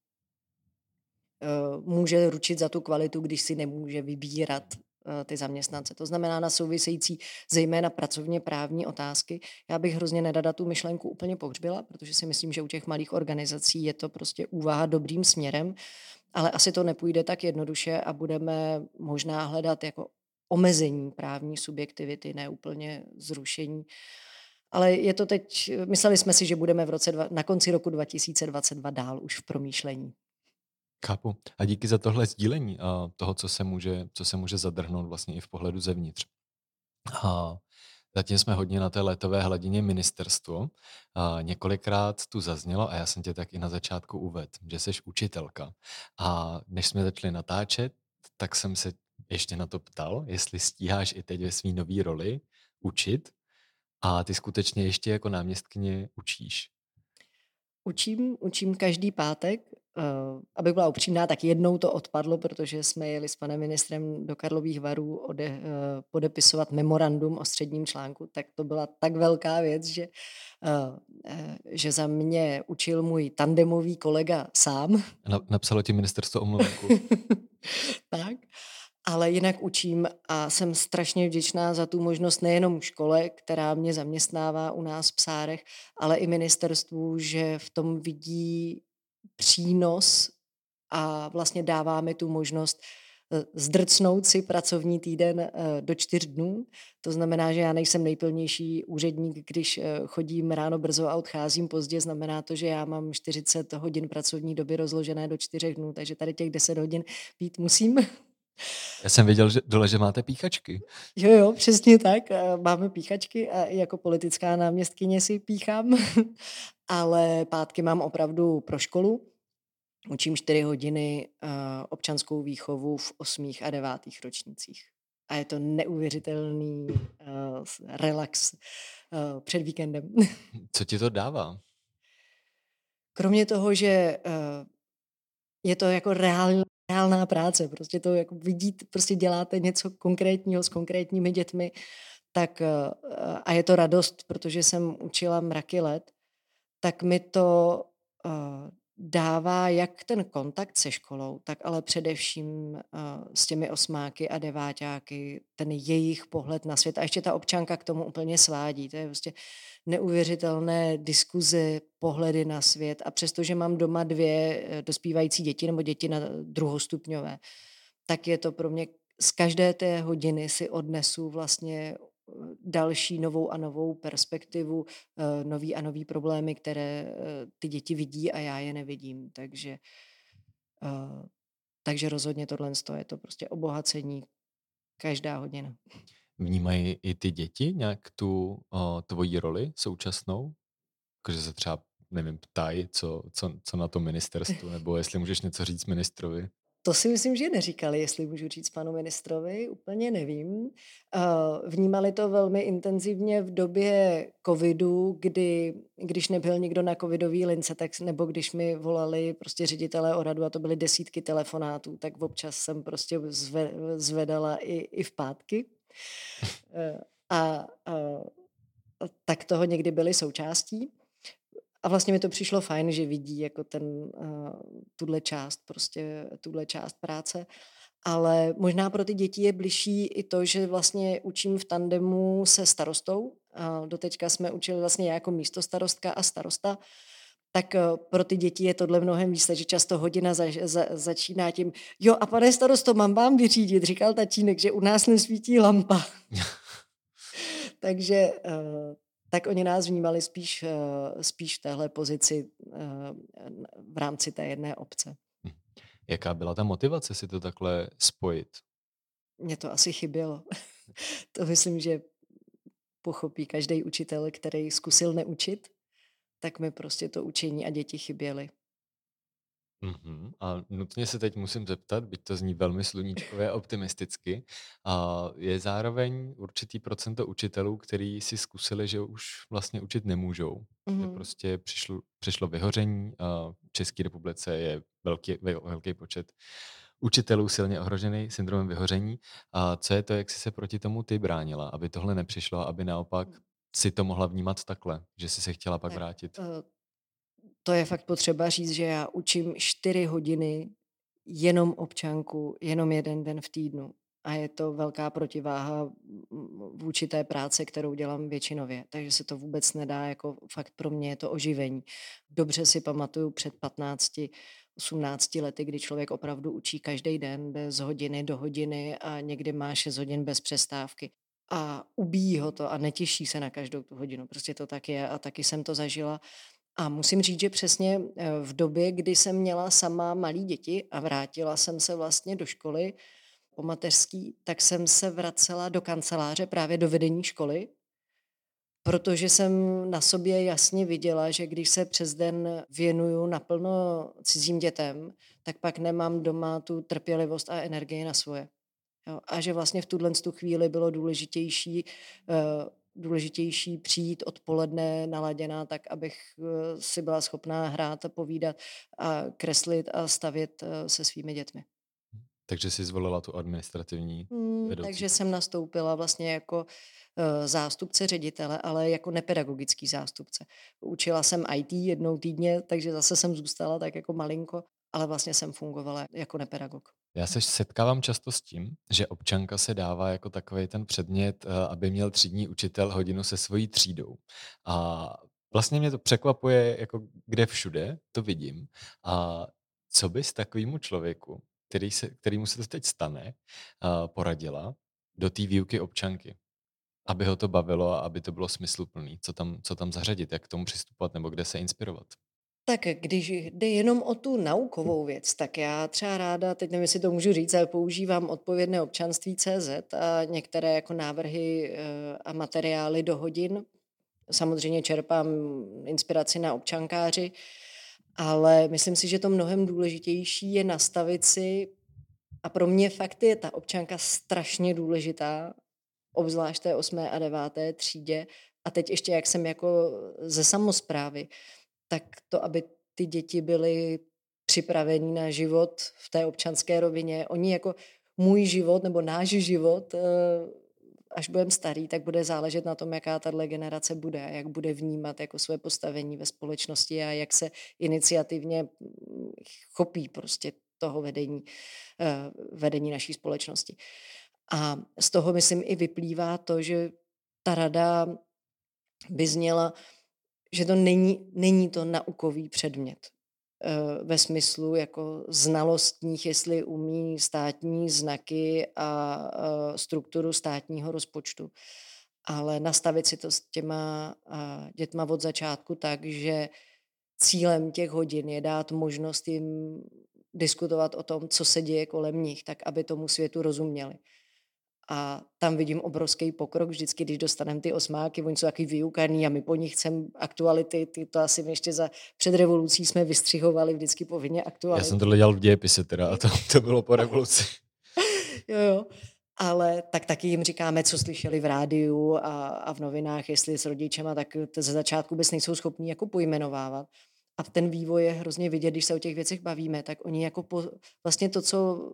může ručit za tu kvalitu, když si nemůže vybírat eh, ty zaměstnance. To znamená na související zejména pracovně právní otázky. Já bych hrozně nedada tu myšlenku úplně pohřbila, protože si myslím, že u těch malých organizací je to prostě úvaha dobrým směrem, ale asi to nepůjde tak jednoduše a budeme možná hledat jako omezení právní subjektivity, ne úplně zrušení. Ale je to teď, mysleli jsme si, že budeme v roce dva, na konci roku 2022 dál už v promýšlení. Chápu. A díky za tohle sdílení a toho, co se může, co se může zadrhnout vlastně i v pohledu zevnitř. A zatím jsme hodně na té letové hladině ministerstvo. A několikrát tu zaznělo, a já jsem tě tak i na začátku uvedl, že jsi učitelka. A než jsme začali natáčet, tak jsem se ještě na to ptal, jestli stíháš i teď ve své nové roli učit a ty skutečně ještě jako náměstkyně učíš. Učím, učím každý pátek Uh, abych byla upřímná, tak jednou to odpadlo, protože jsme jeli s panem ministrem do Karlových varů ode, uh, podepisovat memorandum o středním článku, tak to byla tak velká věc, že, uh, uh, že za mě učil můj tandemový kolega sám. Na, napsalo ti ministerstvo omluvenku. tak, ale jinak učím a jsem strašně vděčná za tu možnost nejenom škole, která mě zaměstnává u nás v Psárech, ale i ministerstvu, že v tom vidí přínos a vlastně dáváme tu možnost eh, zdrcnout si pracovní týden eh, do čtyř dnů. To znamená, že já nejsem nejplnější úředník, když eh, chodím ráno brzo a odcházím pozdě. Znamená to, že já mám 40 hodin pracovní doby rozložené do čtyřech dnů, takže tady těch 10 hodin být musím. Já jsem viděl že dole, že máte píchačky. Jo, jo, přesně tak. Máme píchačky a jako politická náměstkyně si píchám, ale pátky mám opravdu pro školu. učím čtyři hodiny uh, občanskou výchovu v osmých a devátých ročnících. A je to neuvěřitelný uh, relax před víkendem. Co ti to dává? Kromě toho, že je to jako reál, reálná práce, prostě to jako vidíte, prostě děláte něco konkrétního s konkrétními dětmi, tak uh, a je to radost, protože jsem učila mraky let, tak mi to uh, dává jak ten kontakt se školou, tak ale především uh, s těmi osmáky a deváťáky, ten jejich pohled na svět. A ještě ta občanka k tomu úplně svádí. To je prostě neuvěřitelné diskuze, pohledy na svět. A přestože mám doma dvě eh, dospívající děti nebo děti na druhostupňové, tak je to pro mě z každé té hodiny si odnesu vlastně další novou a novou perspektivu, eh, nový a nový problémy, které eh, ty děti vidí a já je nevidím. Takže, eh, takže rozhodně tohle je to prostě obohacení každá hodina. Vnímají i ty děti nějak tu tvoji roli současnou? Že se třeba, nevím, ptají, co, co, co na to ministerstvu, nebo jestli můžeš něco říct ministrovi? To si myslím, že neříkali, jestli můžu říct panu ministrovi, úplně nevím. Vnímali to velmi intenzivně v době covidu, kdy, když nebyl nikdo na covidový lince, tak, nebo když mi volali prostě ředitelé o radu a to byly desítky telefonátů, tak občas jsem prostě zve, zvedala i, i v pátky. A, a, a tak toho někdy byly součástí. A vlastně mi to přišlo fajn, že vidí jako ten, uh, tuhle část, prostě tuhle část práce. Ale možná pro ty děti je bližší i to, že vlastně učím v tandemu se starostou. Uh, doteďka jsme učili vlastně jako místo starostka a starosta. Tak uh, pro ty děti je tohle mnohem víc, že často hodina za, za, začíná tím, jo a pane starosto, mám vám vyřídit, říkal tatínek, že u nás nesvítí lampa. Takže uh, tak oni nás vnímali spíš, eh, spíš v téhle pozici eh, v rámci té jedné obce. Hm. Jaká byla ta motivace si to takhle spojit? Mně to asi chybělo. to myslím, že pochopí každý učitel, který zkusil neučit, tak mi prostě to učení a děti chyběly. Mm-hmm. A nutně se teď musím zeptat, byť to zní velmi sluníčkově optimisticky, a je zároveň určitý procento učitelů, který si zkusili, že už vlastně učit nemůžou. Mm-hmm. Že prostě přišlo, přišlo vyhoření, a v České republice je velký, velký počet učitelů silně ohrožený syndromem vyhoření. A co je to, jak jsi se proti tomu ty bránila, aby tohle nepřišlo, aby naopak si to mohla vnímat takhle, že jsi se chtěla pak vrátit? To je fakt potřeba říct, že já učím čtyři hodiny jenom občanku, jenom jeden den v týdnu. A je to velká protiváha vůči té práce, kterou dělám většinově. Takže se to vůbec nedá, jako fakt pro mě je to oživení. Dobře si pamatuju před 15, 18 lety, kdy člověk opravdu učí každý den bez hodiny do hodiny a někdy má 6 hodin bez přestávky. A ubíjí ho to a netěší se na každou tu hodinu. Prostě to tak je a taky jsem to zažila. A musím říct, že přesně eh, v době, kdy jsem měla sama malí děti a vrátila jsem se vlastně do školy po mateřský, tak jsem se vracela do kanceláře právě do vedení školy, protože jsem na sobě jasně viděla, že když se přes den věnuju naplno cizím dětem, tak pak nemám doma tu trpělivost a energii na svoje. Jo, a že vlastně v tuhle chvíli bylo důležitější uh, důležitější přijít odpoledne naladěná tak, abych eh, si byla schopná hrát a povídat a kreslit a stavět eh, se svými dětmi. Takže jsi zvolila tu administrativní hmm, vedoucí. Takže jsem nastoupila vlastně jako uh, zástupce ředitele, ale jako nepedagogický zástupce. Učila jsem IT jednou týdně, takže zase jsem zůstala tak jako malinko, ale vlastně jsem fungovala jako nepedagog. Já se setkávám často s tím, že občanka se dává jako takový ten předmět, eh, aby měl třídní učitel hodinu se svojí třídou. A vlastně mě to překvapuje, jako kde všude, to vidím. A co bys takovému člověku, který se, kterýmu se to teď stane, eh, poradila do té výuky občanky? Aby ho to bavilo a aby to bylo smysluplné. Co tam, co tam zařadit, jak k tomu přistupovat nebo kde se inspirovat? Tak když jde jenom o tu naukovou věc, tak já třeba ráda, teď nevím, jestli to můžu říct, ale používám odpovědné občanství CZ a některé jako návrhy eh, a materiály do hodin. Samozřejmě čerpám inspiraci na občankáři, Ale myslím si, že to mnohem důležitější je nastavit si, a pro mě fakt je ta občanka strašně důležitá, obzvlášť té 8. a 9. třídě, a teď ještě jak jsem jako ze samozprávy, tak to, aby ty děti byly připravení na život v té občanské rovině. Oni jako můj život nebo náš život, eh, až budeme starý, tak bude záležet na tom, jaká tahle generace bude jak bude vnímat jako své postavení ve společnosti a jak se iniciativně mm, chopí prostě toho vedení, eh, vedení naší společnosti. A z toho, myslím, i vyplývá to, že ta rada by zněla, že to není, není to naukový předmět eh, ve smyslu jako znalostních, jestli umí státní znaky a eh, strukturu státního rozpočtu. Ale nastavit si to s těma dětma od začátku tak, že cílem těch hodin je dát možnost jim diskutovat o tom, co se děje kolem nich, tak aby tomu světu rozuměli. A tam vidím obrovský pokrok vždycky, když dostaneme ty osmáky, oni jsou taky vyukaný a my po nich chceme aktuality, ty to asi ještě za před revolucí jsme vystřihovali vždycky povinně aktuality. Já jsem tohle dělal v dějepise teda a to, to bylo po revoluci. jo, jo. Ale tak taky jim říkáme, co slyšeli v rádiu a, a v novinách, jestli s rodičema, tak ze začátku bys nejsou schopní jako pojmenovávat. A ten vývoj je hrozně vidět, když se o těch věcech bavíme, tak oni jako po, vlastně to, co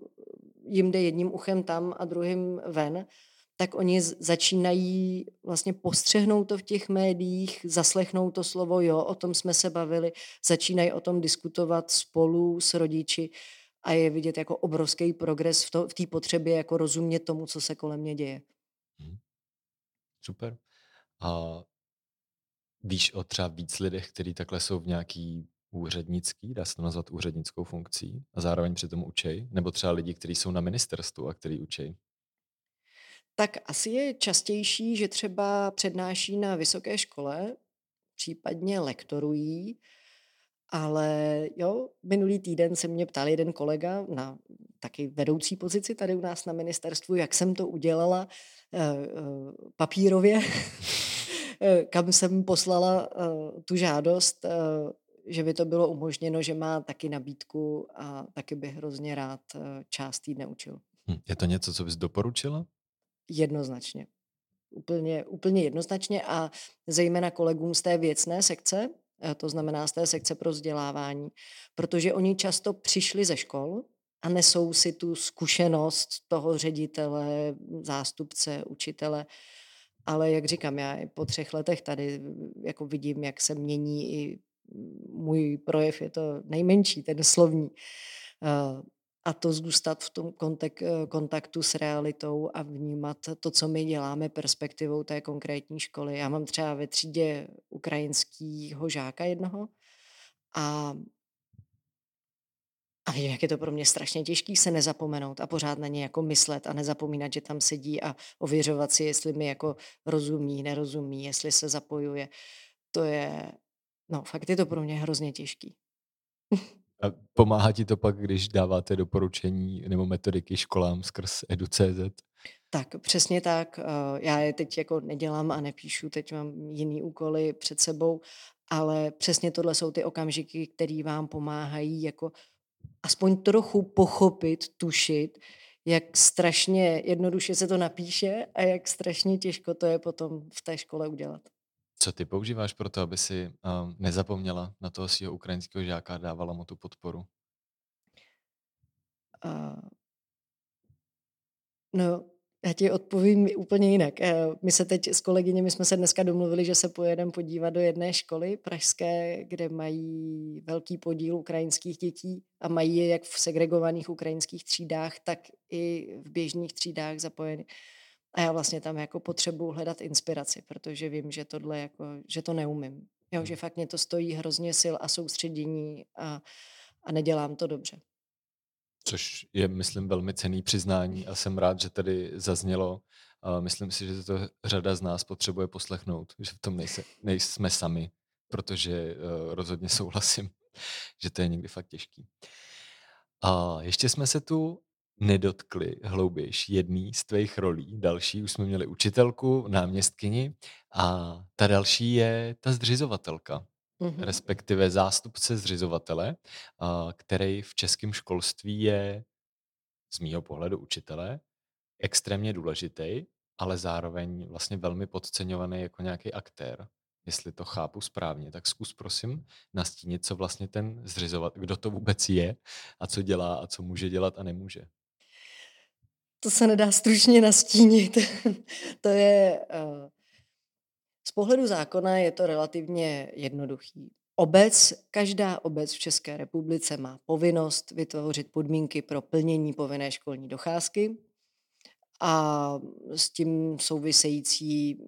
jim jde jedním uchem tam a druhým ven, tak oni začínají vlastně postřehnout to v těch médiích, zaslechnout to slovo, jo, o tom jsme se bavili, začínají o tom diskutovat spolu s rodiči a je vidět jako obrovský progres v, té potřebě jako rozumět tomu, co se kolem mě děje. Hmm. Super. A víš o třeba víc lidech, kteří takhle jsou v nějaký úřednický, dá se to nazvat úřednickou funkcí a zároveň přitom učej? Nebo třeba lidi, kteří jsou na ministerstvu a kteří učej? Tak asi je častější, že třeba přednáší na vysoké škole, případně lektorují, ale jo, minulý týden se mě ptal jeden kolega na taky vedoucí pozici tady u nás na ministerstvu, jak jsem to udělala uh, uh, papírově, kam jsem poslala tu žádost že by to bylo umožněno, že má taky nabídku a taky bych hrozně rád eh, část týdne učil. Hm, je to něco, co bys doporučila? Jednoznačně. Úplně, úplně jednoznačně a zejména kolegům z té věcné sekce, eh, to znamená z té sekce pro vzdělávání, protože oni často přišli ze škol a nesou si tu zkušenost toho ředitele, zástupce, učitele, ale jak říkám, já po třech letech tady jako vidím, jak se mění i můj projev je to nejmenší, ten slovní. Eh, a to zůstat v tom kontaktu s realitou a vnímat to, co my děláme perspektivou té konkrétní školy. Já mám třeba ve třídě ukrajinského žáka jednoho a a vím, jak je to pro mě strašně těžký se nezapomenout a pořád na ně jako myslet a nezapomínat, že tam sedí a ověřovat si, jestli mi jako rozumí, nerozumí, jestli se zapojuje. To je No, fakt je to pro mě hrozně těžký. A pomáhá ti to pak, když dáváte doporučení nebo metodiky školám skrz edu.cz? Tak, přesně tak. Eh, já je teď jako nedělám a nepíšu, teď mám jiný úkoly před sebou, ale přesně tohle jsou ty okamžiky, které vám pomáhají jako aspoň trochu pochopit, tušit, jak strašně jednoduše se to napíše a jak strašně těžko to je potom v té škole udělat. Co ty používáš pro to, aby si uh, nezapomněla na toho svého ukrajinského žáka a dávala mu tu podporu? Uh, no, já ti odpovím úplně jinak. Eh, my se teď s kolegyněmi jsme se dneska domluvili, že se pojedeme podívat do jedné školy pražské, kde mají velký podíl ukrajinských dětí a mají je jak v segregovaných ukrajinských třídách, tak i v běžných třídách zapojeny. A já vlastně tam jako potřebuji hledat inspiraci, protože vím, že tohle jako, že to neumím. Jo, že hmm. fakt mě to stojí hrozně sil a soustředění a, a nedělám to dobře. Což je, myslím, velmi cený přiznání a jsem rád, že tady zaznělo. A myslím si, že to řada z nás potřebuje poslechnout, že v tom nejse, nejsme sami, protože uh, rozhodně souhlasím, že to je někdy fakt těžký. A ještě jsme se tu nedotkli hloubějš jedný z tvých rolí. Další už jsme měli učitelku, náměstkyni a ta další je ta zřizovatelka. mm-hmm. respektive zástupce zřizovatele, který v českém školství je z mýho pohledu učitele extrémně důležitý, ale zároveň vlastně velmi podceňovaný jako nějaký aktér. Jestli to chápu správně, tak zkus prosím nastínit, co vlastně ten zřizovat, kdo to vůbec je a co dělá a co může dělat a nemůže. To se nedá stručně nastínit. to je... Uh, z pohledu zákona je to relativně jednoduchý. Obec, každá obec v České republice má povinnost vytvořit podmínky pro plnění povinné školní docházky a s tím související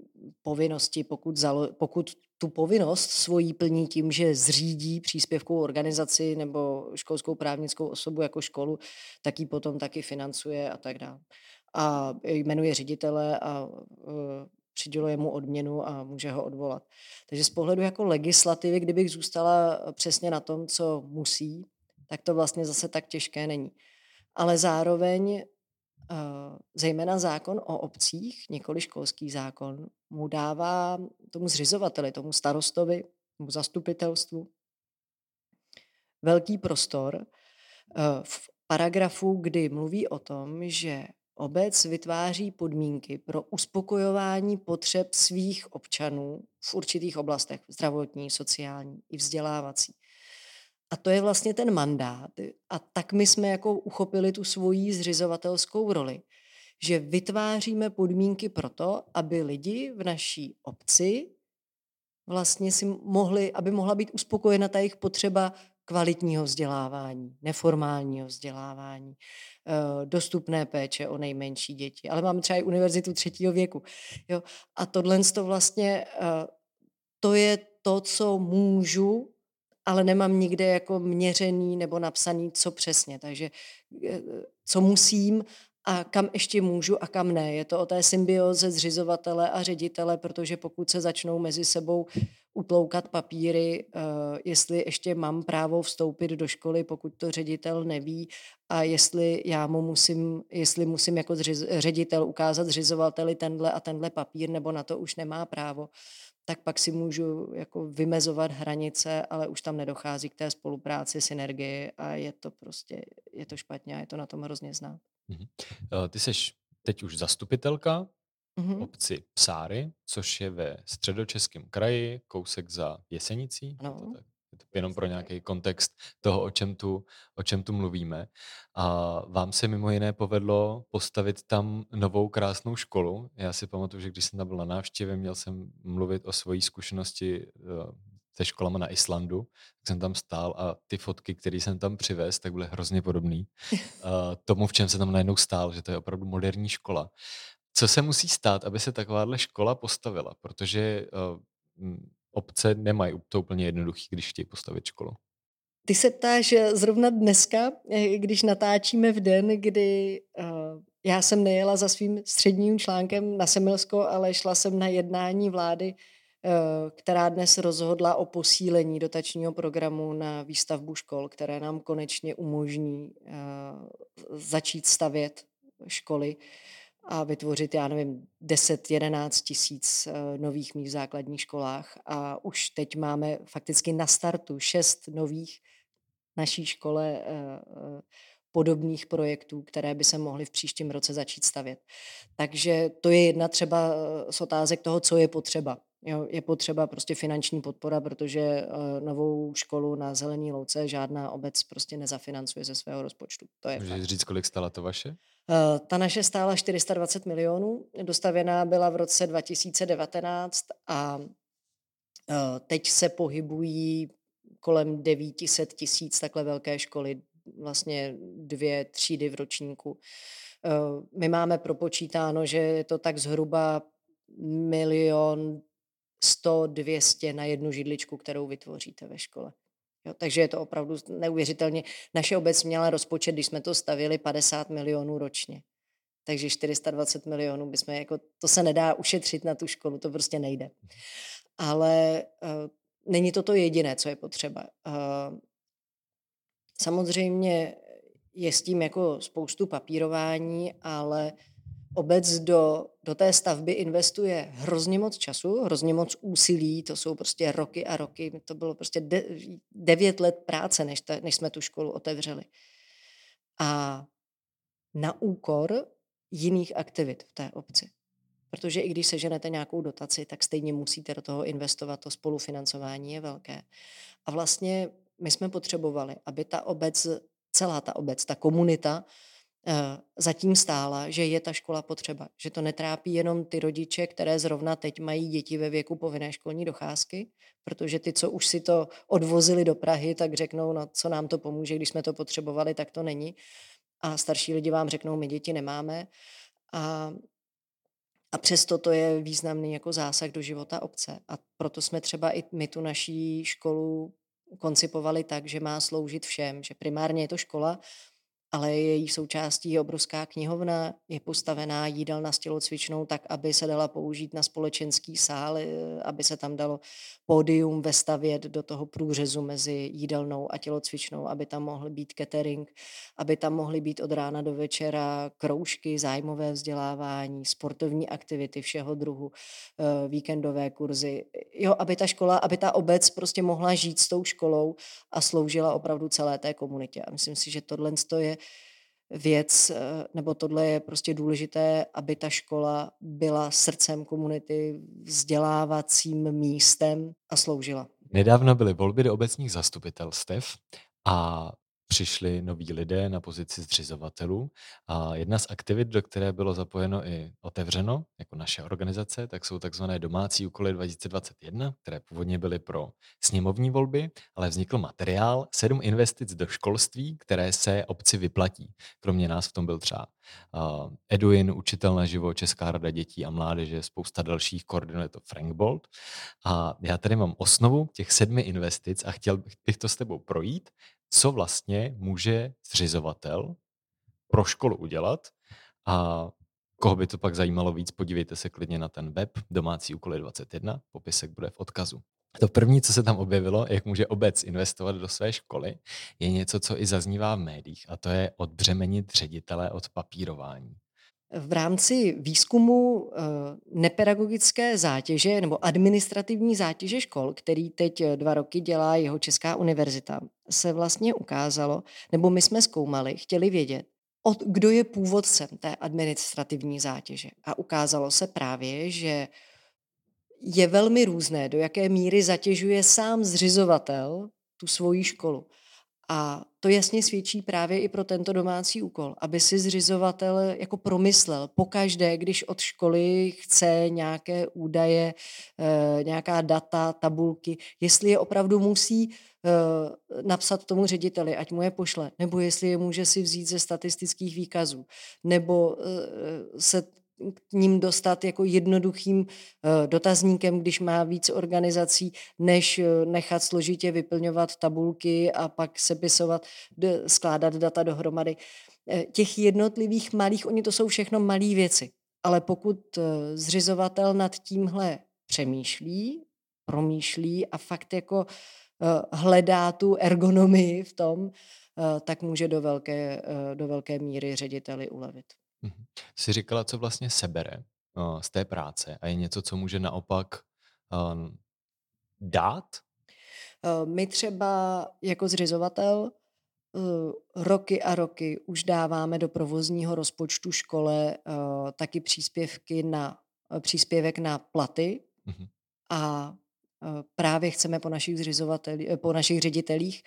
povinnosti, pokud, zalo, pokud tu povinnost svojí plní tím, že zřídí příspěvkovou organizaci nebo školskou právnickou osobu jako školu, tak ji potom taky financuje a tak dále. A jmenuje ředitele a uh, přiděluje mu odměnu a může ho odvolat. Takže z pohledu jako legislativy, kdybych zůstala přesně na tom, co musí, tak to vlastně zase tak těžké není. Ale zároveň zejména zákon o obcích, několik školský zákon, mu dává tomu zřizovateli, tomu starostovi, tomu zastupitelstvu velký prostor v paragrafu, kdy mluví o tom, že obec vytváří podmínky pro uspokojování potřeb svých občanů v určitých oblastech, zdravotní, sociální i vzdělávací. A to je vlastně ten mandát. A tak my jsme jako uchopili tu svoji zřizovatelskou roli, že vytváříme podmínky pro to, aby lidi v naší obci vlastně si mohli, aby mohla být uspokojena ta jejich potřeba kvalitního vzdělávání, neformálního vzdělávání, eh, dostupné péče o nejmenší děti. Ale máme třeba i univerzitu třetího věku. Jo? A tohle to vlastně, eh, to je to, co můžu ale nemám nikde jako měřený nebo napsaný, co přesně. Takže eh, co musím a kam ještě můžu a kam ne. Je to o té symbioze zřizovatele a ředitele, protože pokud se začnou mezi sebou utloukat papíry, uh, jestli ještě mám právo vstoupit do školy, pokud to ředitel neví a jestli já mu musím, jestli musím jako ředitel ukázat zřizovateli tenhle a tenhle papír, nebo na to už nemá právo, tak pak si můžu jako vymezovat hranice, ale už tam nedochází k té spolupráci, synergii a je to prostě, je to špatně a je to na tom hrozně znát. Mm-hmm. Ty jsi teď už zastupitelka mm-hmm. obci Psáry, což je ve středočeském kraji, kousek za Jesenicí. Ano. To tak? Je to jenom pro nějaký kontext toho, o čem, tu, o čem tu mluvíme. A vám se mimo jiné povedlo postavit tam novou krásnou školu. Já si pamatuju, že když jsem tam byl na návštěvě, měl jsem mluvit o svojí zkušenosti eh, se školama na Islandu, tak jsem tam stál a ty fotky, které jsem tam přivez, tak byly hrozně podobné tomu, v čem se tam najednou stál, že to je opravdu moderní škola. Co se musí stát, aby se takováhle škola postavila? Protože uh, obce nemají to úplně jednoduchý, když chtějí postavit školu. Ty se ptáš eh, zrovna dneska, eh, když natáčíme v den, kdy uh, já jsem nejela za svým středním článkem na Semilsko, ale šla jsem na jednání vlády, uh, která dnes rozhodla o posílení dotačního programu na výstavbu škol, které nám konečně umožní začít stavět školy a vytvořit, já nevím, 10-11 tisíc eh, nových míst v základních školách. A už teď máme fakticky na startu šest nových naší škole eh, eh, podobných projektů, které by se mohly v příštím roce začít stavět. Takže to je jedna třeba z otázek toho, co je potřeba. Jo, je potřeba prostě finanční podpora, protože uh, novou školu na Zelený louce žádná obec prostě nezafinancuje ze svého rozpočtu. To je Můžeš říct, kolik stala to vaše? Uh, ta naše stála 420 milionů, dostavěná byla v roce 2019 a uh, teď se pohybují kolem 900 tisíc takhle velké školy, vlastně dvě třídy v ročníku. My máme propočítáno, že je to tak zhruba milion 100, 200 na jednu židličku, kterou vytvoříte ve škole. Jo, takže je to opravdu neuvěřitelně. Naše obec měla rozpočet, když jsme to stavili, 50 milionů ročně. Takže 420 milionů bychom, jako, to se nedá ušetřit na tu školu, to prostě nejde. Ale uh, není to to jediné, co je potřeba. Uh, samozřejmě je s tím jako spoustu papírování, ale obec do, do té stavby investuje hrozně moc času, hrozně moc úsilí, to jsou prostě roky a roky, to bylo prostě de, devět let práce, než, ta, než jsme tu školu otevřeli. A na úkor jiných aktivit v té obci. Protože i když seženete nějakou dotaci, tak stejně musíte do toho investovat, to spolufinancování je velké. A vlastně my jsme potřebovali, aby ta obec, celá ta obec, ta komunita zatím stála, že je ta škola potřeba, že to netrápí jenom ty rodiče, které zrovna teď mají děti ve věku povinné školní docházky, protože ty, co už si to odvozili do Prahy, tak řeknou, no co nám to pomůže, když jsme to potřebovali, tak to není. A starší lidi vám řeknou, my děti nemáme. A, a přesto to je významný jako zásah do života obce. A proto jsme třeba i my tu naší školu koncipovali tak, že má sloužit všem, že primárně je to škola, ale její součástí je obrovská knihovna, je postavená jídelna s tělocvičnou tak, aby se dala použít na společenský sál, eh, aby se tam dalo pódium vestavět do toho průřezu mezi jídelnou a tělocvičnou, aby tam mohl být catering, aby tam mohly být od rána do večera kroužky, zájmové vzdělávání, sportovní aktivity všeho druhu, eh, víkendové kurzy. Jo, aby ta škola, aby ta obec prostě mohla žít s tou školou a sloužila opravdu celé té komunitě. A myslím si, že tohle je věc, eh, nebo tohle je prostě důležité, aby ta škola byla srdcem komunity, vzdělávacím místem a sloužila. Nedávno byly volby do obecních zastupitelstev a přišli noví lidé na pozici zřizovatelů a jedna z aktivit, do které bylo zapojeno i otevřeno, jako naše organizace, tak jsou takzvané domácí úkoly 2021, které původně byly pro sněmovní volby, ale vznikl materiál sedm investic do školství, které se obci vyplatí. Kromě nás v tom byl třeba uh, Eduin, učitel na živo, Česká rada dětí a mládeže, spousta dalších, koordinuje to Frank Bolt. A já tady mám osnovu těch sedmi investic a chtěl bych to s tebou projít co vlastně může zřizovatel pro školu udělat a koho by to pak zajímalo víc, podívejte se klidně na ten web domácí úkoly 21, popisek bude v odkazu. To první, co se tam objevilo, jak může obec investovat do své školy, je něco, co i zaznívá v médiích, a to je odbřemenit ředitele od papírování v rámci výzkumu eh, nepedagogické zátěže nebo administrativní zátěže škol, který teď eh, dva roky dělá jeho Česká univerzita, se vlastně ukázalo, nebo my jsme zkoumali, chtěli vědět, od, kdo je původcem té administrativní zátěže. A ukázalo se právě, že je velmi různé, do jaké míry zatěžuje sám zřizovatel tu svoji školu. A to jasně svědčí právě i pro tento domácí úkol, aby si zřizovatel jako promyslel pokaždé, když od školy chce nějaké údaje, eh, nějaká data, tabulky, jestli je opravdu musí eh, napsat tomu řediteli, ať mu je pošle, nebo jestli je může si vzít ze statistických výkazů, nebo eh, se k ním dostat jako jednoduchým eh, dotazníkem, když má víc organizací, než eh, nechat složitě vyplňovat tabulky a pak sepisovat, skládat data dohromady. Eh, těch jednotlivých malých, oni to jsou všechno malé věci. Ale pokud zřizovatel nad tímhle přemýšlí, promýšlí a fakt jako hledá tu ergonomii v tom, tak může do velké, do velké míry řediteli ulevit. Mhm. Jsi říkala, co vlastně sebere uh, z té práce a je něco, co může naopak um, dát? Uh, my třeba jako zřizovatel uh, roky a roky už dáváme do provozního rozpočtu škole taky příspěvky na příspěvek na platy uh-huh. a právě chceme po našich po našich ředitelích,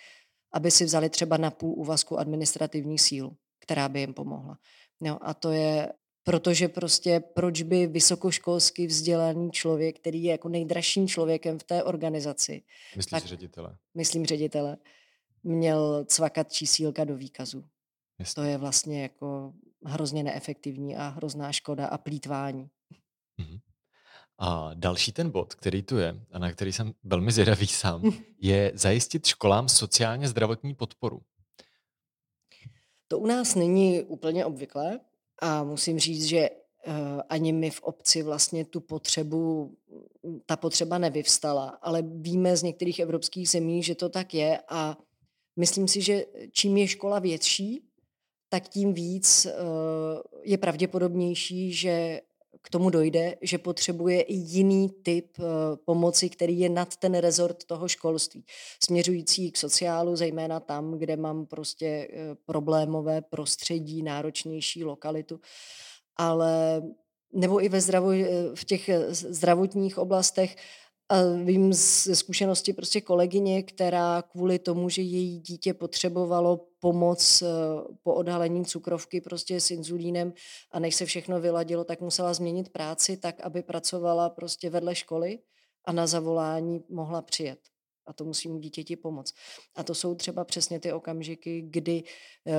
aby si vzali třeba na půl úvazku administrativní sílu, která by jim pomohla. No a to je, protože prostě proč by vysokoškolsky vzdělaný člověk, který je jako nejdražším člověkem v té organizaci. Myslíš tak, ředitele? Myslím ředitele. Měl cvakat čísílka do výkazu. Jasně. To je vlastně jako hrozně neefektivní a hrozná škoda a plítvání. Mhm. A další ten bod, který tu je a na který jsem velmi zvědavý sám, je zajistit školám sociálně zdravotní podporu. To u nás není úplně obvyklé a musím říct, že eh, ani my v obci vlastně tu potřebu, ta potřeba nevyvstala, ale víme z některých evropských zemí, že to tak je a myslím si, že čím je škola větší, tak tím víc je pravděpodobnější, že k tomu dojde, že potřebuje i jiný typ pomoci, který je nad ten rezort toho školství, směřující k sociálu, zejména tam, kde mám prostě problémové prostředí, náročnější lokalitu. Ale nebo i ve zdravo, v těch zdravotních oblastech a vím ze zkušenosti prostě kolegyně, která kvůli tomu, že její dítě potřebovalo pomoc eh, po odhalení cukrovky prostě s inzulínem a než se všechno vyladilo, tak musela změnit práci tak, aby pracovala prostě vedle školy a na zavolání mohla přijet a to musím dítěti pomoct. A to jsou třeba přesně ty okamžiky, kdy uh,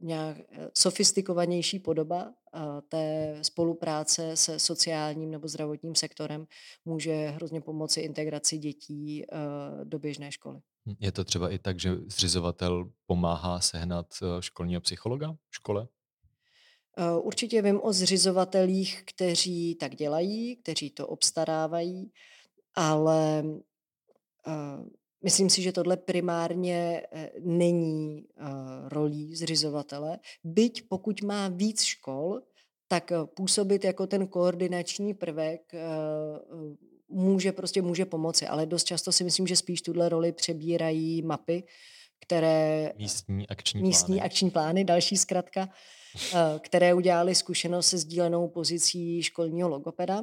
nějak eh, sofistikovanější podoba uh, té spolupráce se sociálním nebo zdravotním sektorem může hrozně pomoci integraci dětí uh, do běžné školy. Hm, je to třeba i tak, že zřizovatel pomáhá sehnat školního psychologa v škole? Určitě vím o zřizovatelích, kteří tak dělají, kteří to obstarávají, ale Myslím si, že tohle primárně eh, není eh, rolí zřizovatele, byť pokud má víc škol, tak eh, působit jako ten koordinační prvek může prostě může pomoci, ale dost často si myslím, že spíš tuhle roli přebírají mapy, které... Místní akční místní plány. akční plány, další zkratka, které udělali zkušenost se sdílenou pozicí školního logopeda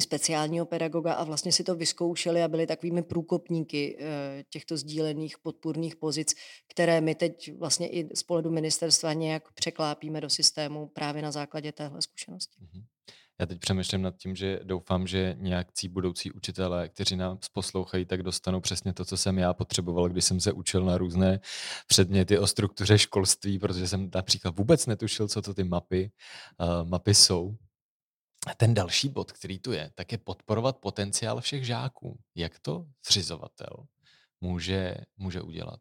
speciálního pedagoga a vlastně si to vyzkoušeli a byli takovými průkopníky eh, těchto sdílených podpůrných pozic, které my teď vlastně i z pohledu ministerstva nějak překlápíme do systému právě na základě téhle zkušenosti. Mm-hmm. Já teď přemýšlím nad tím, že doufám, že nějakcí budoucí učitelé, kteří nás poslouchají, tak dostanou přesně to, co jsem já potřeboval, když jsem se učil na různé předměty o struktuře školství, protože jsem například vůbec netušil, co to ty mapy, uh, mapy jsou. Ten další bod, který tu je, tak je podporovat potenciál všech žáků. Jak to zřizovatel může, může udělat?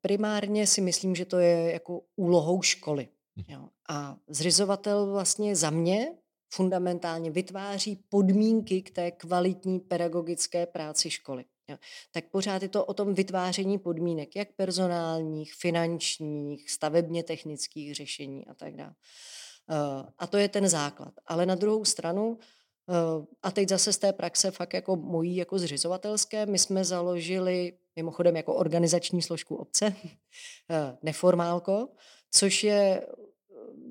Primárně si myslím, že to je jako úlohou školy. Hm. Jo. A zřizovatel vlastně za mě fundamentálně vytváří podmínky k té kvalitní pedagogické práci školy. Jo. Tak pořád je to o tom vytváření podmínek, jak personálních, finančních, stavebně technických řešení a tak dále. A to je ten základ. Ale na druhou stranu, eh, a teď zase z té praxe fakt jako mojí jako zřizovatelské, my jsme založili mimochodem jako organizační složku obce, eh, neformálko, což je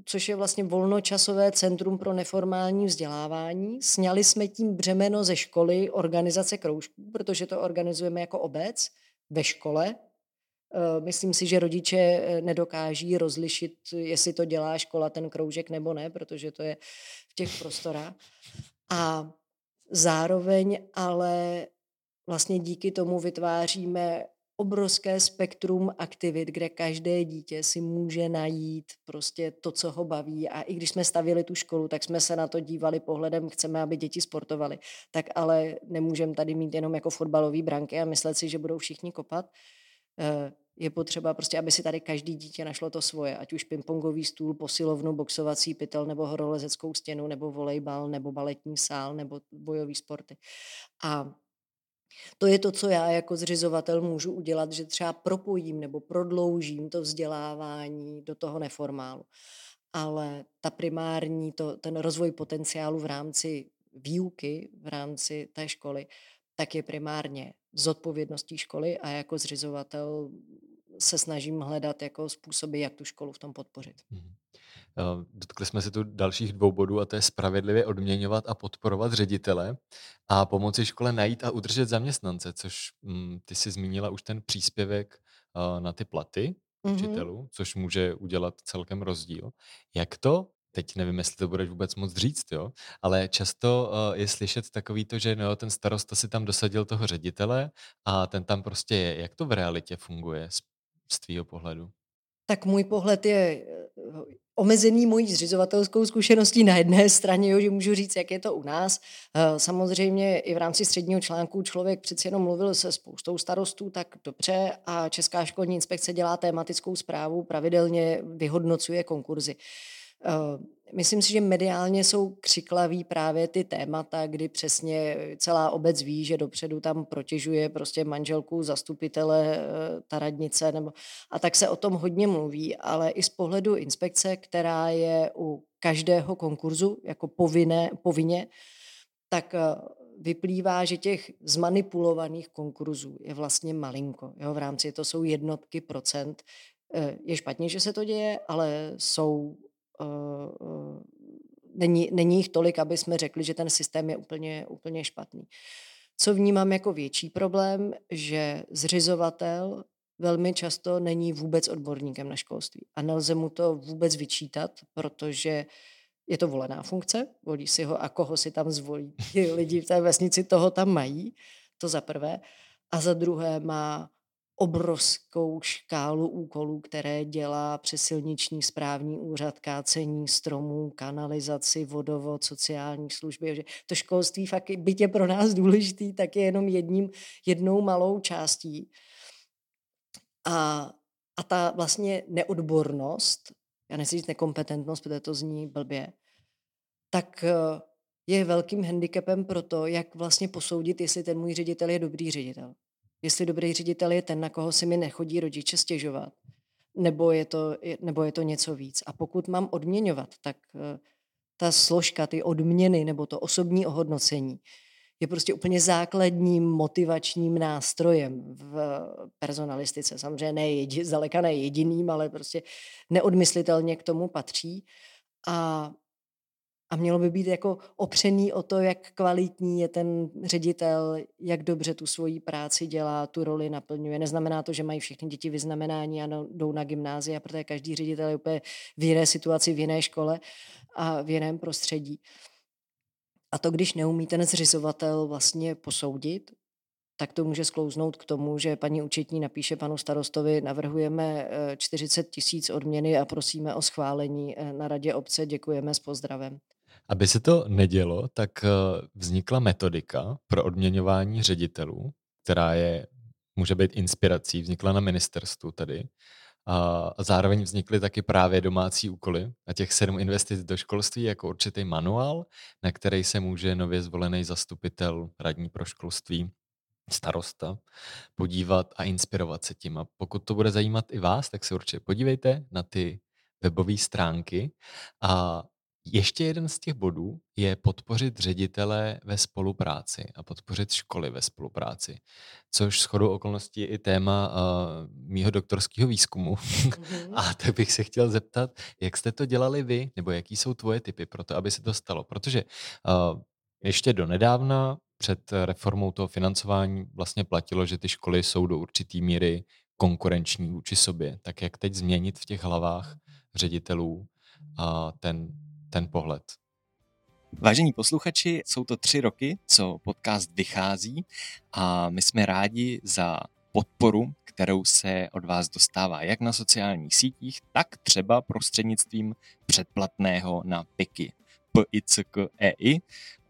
což je vlastně volnočasové centrum pro neformální vzdělávání. Sněli jsme tím břemeno ze školy organizace kroužků, protože to organizujeme jako obec ve škole, myslím si, že rodiče eh, nedokáží rozlišit, jestli to dělá škola ten kroužek nebo ne, protože to je v těch prostorách. A zároveň ale vlastně díky tomu vytváříme obrovské spektrum aktivit, kde každé dítě si může najít prostě to, co ho baví. A i když jsme stavili tu školu, tak jsme se na to dívali pohledem, chceme, aby děti sportovali. Tak ale nemůžeme tady mít jenom jako fotbalové branky a myslet si, že budou všichni kopat. Eh, je potřeba prostě, aby si tady každý dítě našlo to svoje, ať už pingpongový stůl, posilovnu, boxovací pytel, nebo horolezeckou stěnu, nebo volejbal, nebo baletní sál, nebo bojový sporty. A to je to, co já jako zřizovatel můžu udělat, že třeba propojím nebo prodloužím to vzdělávání do toho neformálu. Ale ta primární, to, ten rozvoj potenciálu v rámci výuky, v rámci té školy, tak je primárně zodpovědností školy a jako zřizovatel se snažím hledat jako způsoby, jak tu školu v tom podpořit. Mm. Dotkli jsme se tu dalších dvou bodů a to je spravedlivě odměňovat a podporovat ředitele a pomoci škole najít a udržet zaměstnance, což mm, ty si zmínila už ten příspěvek uh, na ty platy mm-hmm. učitelů, což může udělat celkem rozdíl. Jak to teď nevím, jestli to budeš vůbec moc říct, jo, ale často uh, je slyšet takový to, že no, ten starosta si tam dosadil toho ředitele a ten tam prostě je. Jak to v realitě funguje z, z tvýho pohledu? Tak můj pohled je eh, omezený mojí zřizovatelskou zkušeností na jedné straně, jo, že můžu říct, jak je to u nás. Eh, samozřejmě i v rámci středního článku člověk přeci jenom mluvil se spoustou starostů, tak dobře a Česká školní inspekce dělá tématickou zprávu, pravidelně vyhodnocuje konkurzy. Myslím si, že mediálně jsou křiklaví právě ty témata, kdy přesně celá obec ví, že dopředu tam protěžuje prostě manželku zastupitele ta radnice, nebo, a tak se o tom hodně mluví, ale i z pohledu inspekce, která je u každého konkurzu jako povinné, povinně, tak vyplývá, že těch zmanipulovaných konkurzů je vlastně malinko. Jo? V rámci to jsou jednotky procent. Eh, je špatně, že se to děje, ale jsou není, není jich tolik, aby jsme řekli, že ten systém je úplně, úplně špatný. Co vnímám jako větší problém, že zřizovatel velmi často není vůbec odborníkem na školství. A nelze mu to vůbec vyčítat, protože je to volená funkce, volí si ho a koho si tam zvolí. Lidi v té vesnici toho tam mají, to za prvé. A za druhé má obrovskou škálu úkolů, které dělá přes silniční správní úřad, kácení stromů, kanalizaci, vodovod, sociální služby. Že to školství fakt, byť je pro nás důležitý, tak je jenom jedním, jednou malou částí. A, a ta vlastně neodbornost já nechci říct nekompetentnost, protože to zní blbě, tak eh, je velkým handicapem pro to, jak vlastně posoudit, jestli ten můj ředitel je dobrý ředitel. Jestli dobrý ředitel je ten, na koho si mi nechodí rodiče stěžovat, nebo je to, nebo je to něco víc. A pokud mám odměňovat, tak eh, ta složka, ty odměny nebo to osobní ohodnocení je prostě úplně základním motivačním nástrojem v personalistice. Samozřejmě ne jedi, zdaleka ne jediným, ale prostě neodmyslitelně k tomu patří. A, a mělo by být jako opřený o to, jak kvalitní je ten ředitel, jak dobře tu svoji práci dělá, tu roli naplňuje. Neznamená to, že mají všechny děti vyznamenání a jdou na gymnázia, protože každý ředitel je úplně v jiné situaci, v jiné škole a v jiném prostředí. A to, když neumí ten zřizovatel vlastně posoudit, tak to může sklouznout k tomu, že paní účetní napíše panu starostovi, navrhujeme 40 eh, tisíc odměny a prosíme o schválení eh, na radě obce, děkujeme s pozdravem. Aby se to nedělo, tak eh, vznikla metodika pro odměňování ředitelů, která je, může být inspirací, vznikla na ministerstvu tady a zároveň vznikly taky právě domácí úkoly a těch sedm investic do školství jako určitý manuál, na který se může nově zvolený zastupitel radní pro školství starosta podívat a inspirovat se tím. A pokud to bude zajímat i vás, tak se určitě podívejte na ty webové stránky a ještě jeden z těch bodů je podpořit ředitele ve spolupráci a podpořit školy ve spolupráci, což shodou okolností je i téma uh, mýho doktorského výzkumu. Mm-hmm. a tak bych se chtěl zeptat, jak jste to dělali vy, nebo jaký jsou tvoje typy pro to, aby se to stalo. Protože uh, ještě do nedávna před reformou toho financování vlastně platilo, že ty školy jsou do určitý míry konkurenční vůči sobě. Tak jak teď změnit v těch hlavách ředitelů a ten ten pohled. Vážení posluchači, jsou to tři roky, co podcast vychází a my jsme rádi za podporu, kterou se od vás dostává jak na sociálních sítích, tak třeba prostřednictvím předplatného na PIKy. PICKEI,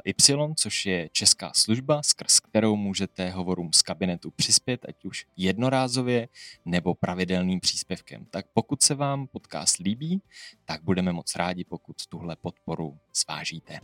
Y, což je česká služba, skrz kterou můžete hovorům z kabinetu přispět, ať už jednorázově nebo pravidelným příspěvkem. Tak pokud se vám podcast líbí, tak budeme moc rádi, pokud tuhle podporu zvážíte.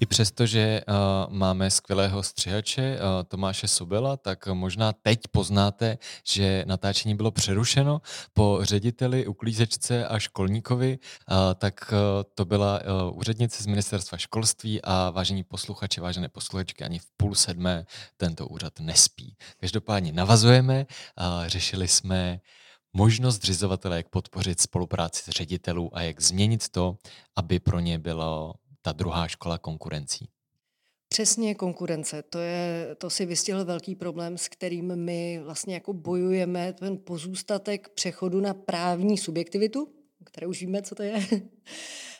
I přesto, že uh, máme skvělého střihače uh, Tomáše Sobela, tak možná teď poznáte, že natáčení bylo přerušeno po řediteli, uklízečce a školníkovi, uh, tak uh, to byla uh, úřednice z ministerstva školství a vážení posluchači, vážené posluchačky, ani v půl sedmé tento úřad nespí. Každopádně navazujeme, uh, řešili jsme možnost zřizovatele, jak podpořit spolupráci s ředitelů a jak změnit to, aby pro ně bylo ta druhá škola konkurencí? Přesně konkurence. To, je, to si vystihl velký problém, s kterým my vlastně jako bojujeme, ten pozůstatek přechodu na právní subjektivitu, které už víme, co to je.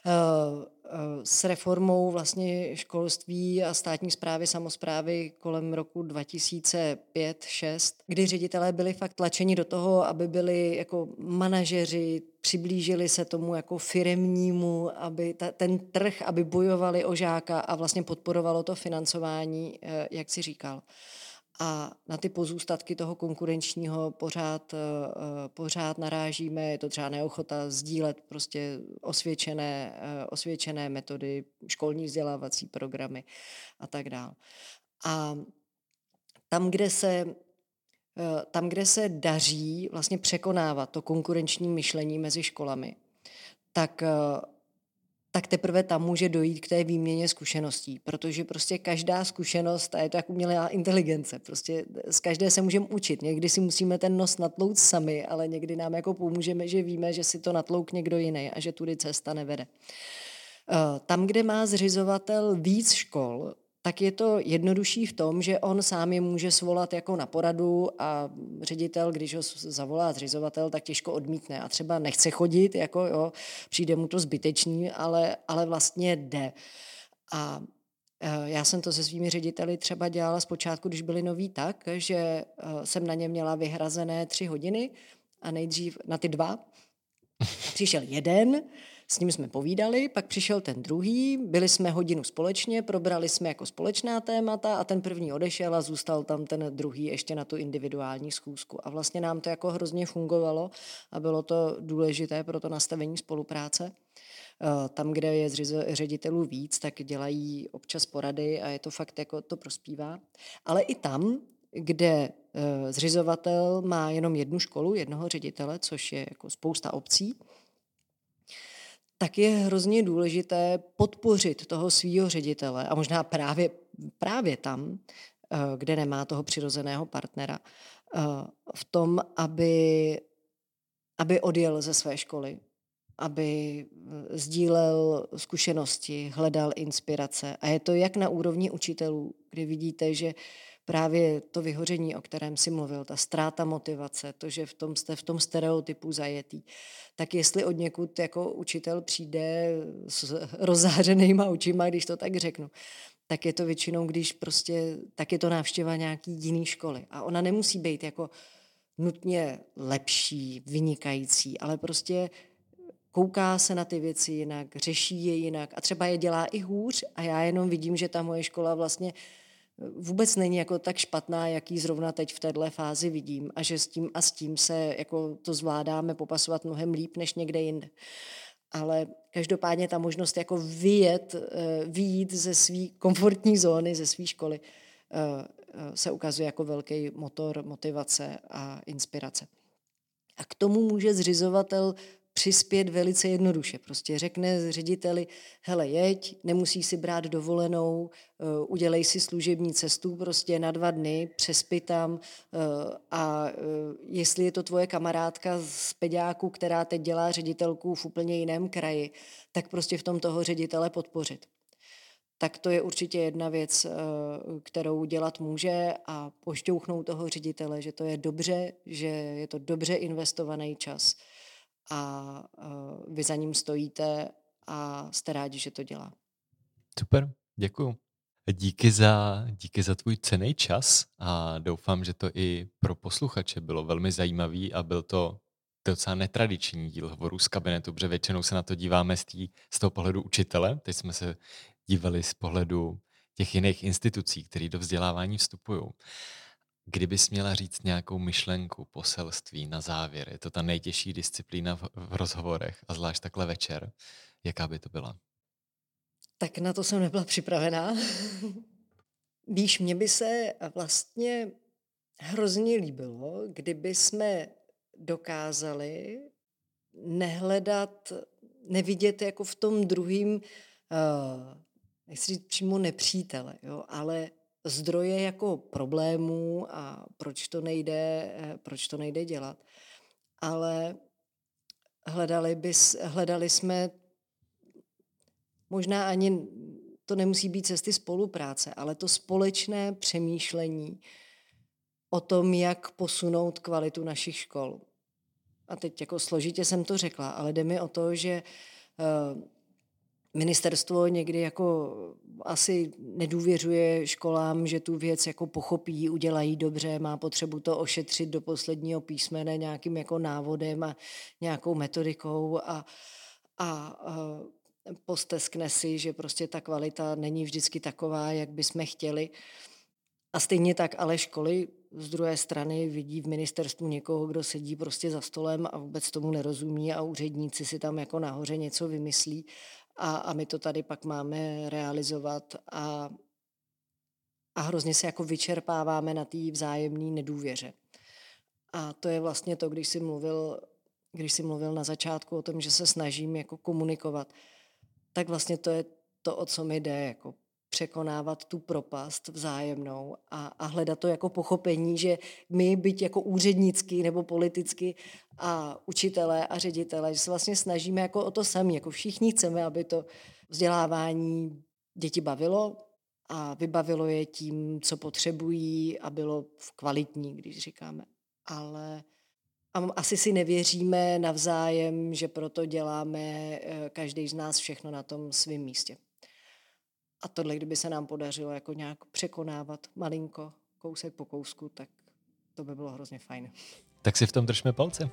Eh, Eh, s reformou vlastně školství a státní zprávy, samozprávy kolem roku 2005-6, kdy ředitelé byli fakt tlačeni do toho, aby byli jako manažeři, přiblížili se tomu jako firemnímu, aby ta, ten trh, aby bojovali o žáka a vlastně podporovalo to financování, eh, jak si říkal. A na ty pozůstatky toho konkurenčního pořád, pořád narážíme. Je to třeba neochota sdílet prostě osvědčené, osvědčené metody, školní vzdělávací programy a tak dále. A tam, kde se tam, kde se daří vlastně překonávat to konkurenční myšlení mezi školami, tak tak teprve tam může dojít k té výměně zkušeností, protože prostě každá zkušenost, a je to jak umělá inteligence, prostě z každé se můžeme učit. Někdy si musíme ten nos natlout sami, ale někdy nám jako pomůžeme, že víme, že si to natlouk někdo jiný a že tudy cesta nevede. Eh, tam, kde má zřizovatel víc škol, tak je to jednodušší v tom, že on sám je může svolat jako na poradu a ředitel, když ho zavolá zřizovatel, tak těžko odmítne a třeba nechce chodit, jako jo, přijde mu to zbytečný, ale, ale vlastně jde. A e, já jsem to se svými řediteli třeba dělala zpočátku, když byli noví tak, že e, jsem na ně měla vyhrazené tři hodiny a nejdřív na ty dva. Přišel jeden, s ním jsme povídali, pak přišel ten druhý, byli jsme hodinu společně, probrali jsme jako společná témata a ten první odešel a zůstal tam ten druhý ještě na tu individuální schůzku. A vlastně nám to jako hrozně fungovalo a bylo to důležité pro to nastavení spolupráce. Eh, tam, kde je ředitelů víc, tak dělají občas porady a je to fakt jako to prospívá. Ale i tam, kde eh, zřizovatel má jenom jednu školu, jednoho ředitele, což je jako spousta obcí, tak je hrozně důležité podpořit toho svého ředitele a možná právě, právě tam, eh, kde nemá toho přirozeného partnera, eh, v tom, aby, aby odjel ze své školy, aby eh, sdílel zkušenosti, hledal inspirace. A je to jak na úrovni učitelů, kdy vidíte, že právě to vyhoření, o kterém si mluvil, ta ztráta motivace, to, že v tom jste v tom stereotypu zajetý, tak jestli od někud jako učitel přijde s rozzářenýma očima, když to tak řeknu, tak je to většinou, když prostě, tak je to návštěva nějaký jiný školy. A ona nemusí být jako nutně lepší, vynikající, ale prostě kouká se na ty věci jinak, řeší je jinak a třeba je dělá i hůř a já jenom vidím, že ta moje škola vlastně vůbec není jako tak špatná, jaký zrovna teď v této fázi vidím a že s tím a s tím se jako to zvládáme popasovat mnohem líp než někde jinde. Ale každopádně ta možnost jako vyjet, eh, vyjít ze své komfortní zóny, ze své školy, eh, eh, se ukazuje jako velký motor motivace a inspirace. A k tomu může zřizovatel přispět velice jednoduše. Prostě řekne řediteli, hele, jeď, nemusí si brát dovolenou, eh, udělej si služební cestu prostě na dva dny, přespi tam eh, a eh, jestli je to tvoje kamarádka z peďáku, která teď dělá ředitelku v úplně jiném kraji, tak prostě v tom toho ředitele podpořit. Tak to je určitě jedna věc, kterou dělat může a pošťouchnout toho ředitele, že to je dobře, že je to dobře investovaný čas a vy za ním stojíte a jste rádi, že to dělá. Super, děkuju. Díky za, díky za tvůj cený čas a doufám, že to i pro posluchače bylo velmi zajímavý a byl to docela netradiční díl hovoru z kabinetu, protože většinou se na to díváme z, tý, z toho pohledu učitele. Teď jsme se dívali z pohledu těch jiných institucí, které do vzdělávání vstupují. Kdybys měla říct nějakou myšlenku, poselství na závěr, je to ta nejtěžší disciplína v, v rozhovorech a zvlášť takhle večer, jaká by to byla? Tak na to jsem nebyla připravená. Víš, mě by se vlastně hrozně líbilo, kdyby jsme dokázali nehledat, nevidět jako v tom druhým, uh, nechci říct přímo nepřítele, jo, ale zdroje jako problémů a proč to nejde, eh, proč to nejde dělat. Ale hledali, bys, hledali jsme možná ani to nemusí být cesty spolupráce, ale to společné přemýšlení o tom, jak posunout kvalitu našich škol. A teď jako složitě jsem to řekla, ale jde mi o to, že uh, ministerstvo někdy jako asi nedůvěřuje školám, že tu věc jako pochopí, udělají dobře, má potřebu to ošetřit do posledního písmene nějakým jako návodem a nějakou metodikou a, a, a posteskne si, že prostě ta kvalita není vždycky taková, jak bychom chtěli. A stejně tak ale školy z druhé strany vidí v ministerstvu někoho, kdo sedí prostě za stolem a vůbec tomu nerozumí a úředníci si tam jako nahoře něco vymyslí a, a my to tady pak máme realizovat a, a hrozně se jako vyčerpáváme na té vzájemné nedůvěře. A to je vlastně to, když jsi mluvil, když jsi mluvil na začátku o tom, že se snažím jako komunikovat, tak vlastně to je to, o co mi jde, jako překonávat tu propast vzájemnou a, a hledat to jako pochopení, že my, byť jako úřednicky nebo politicky a učitelé a ředitelé, že se vlastně snažíme jako o to sami, jako všichni chceme, aby to vzdělávání děti bavilo a vybavilo je tím, co potřebují a bylo kvalitní, když říkáme. Ale a asi si nevěříme navzájem, že proto děláme eh, každý z nás všechno na tom svém místě. A tohle, kdyby se nám podařilo jako nějak překonávat malinko, kousek po kousku, tak to by bylo hrozně fajn. Tak si v tom držme palce.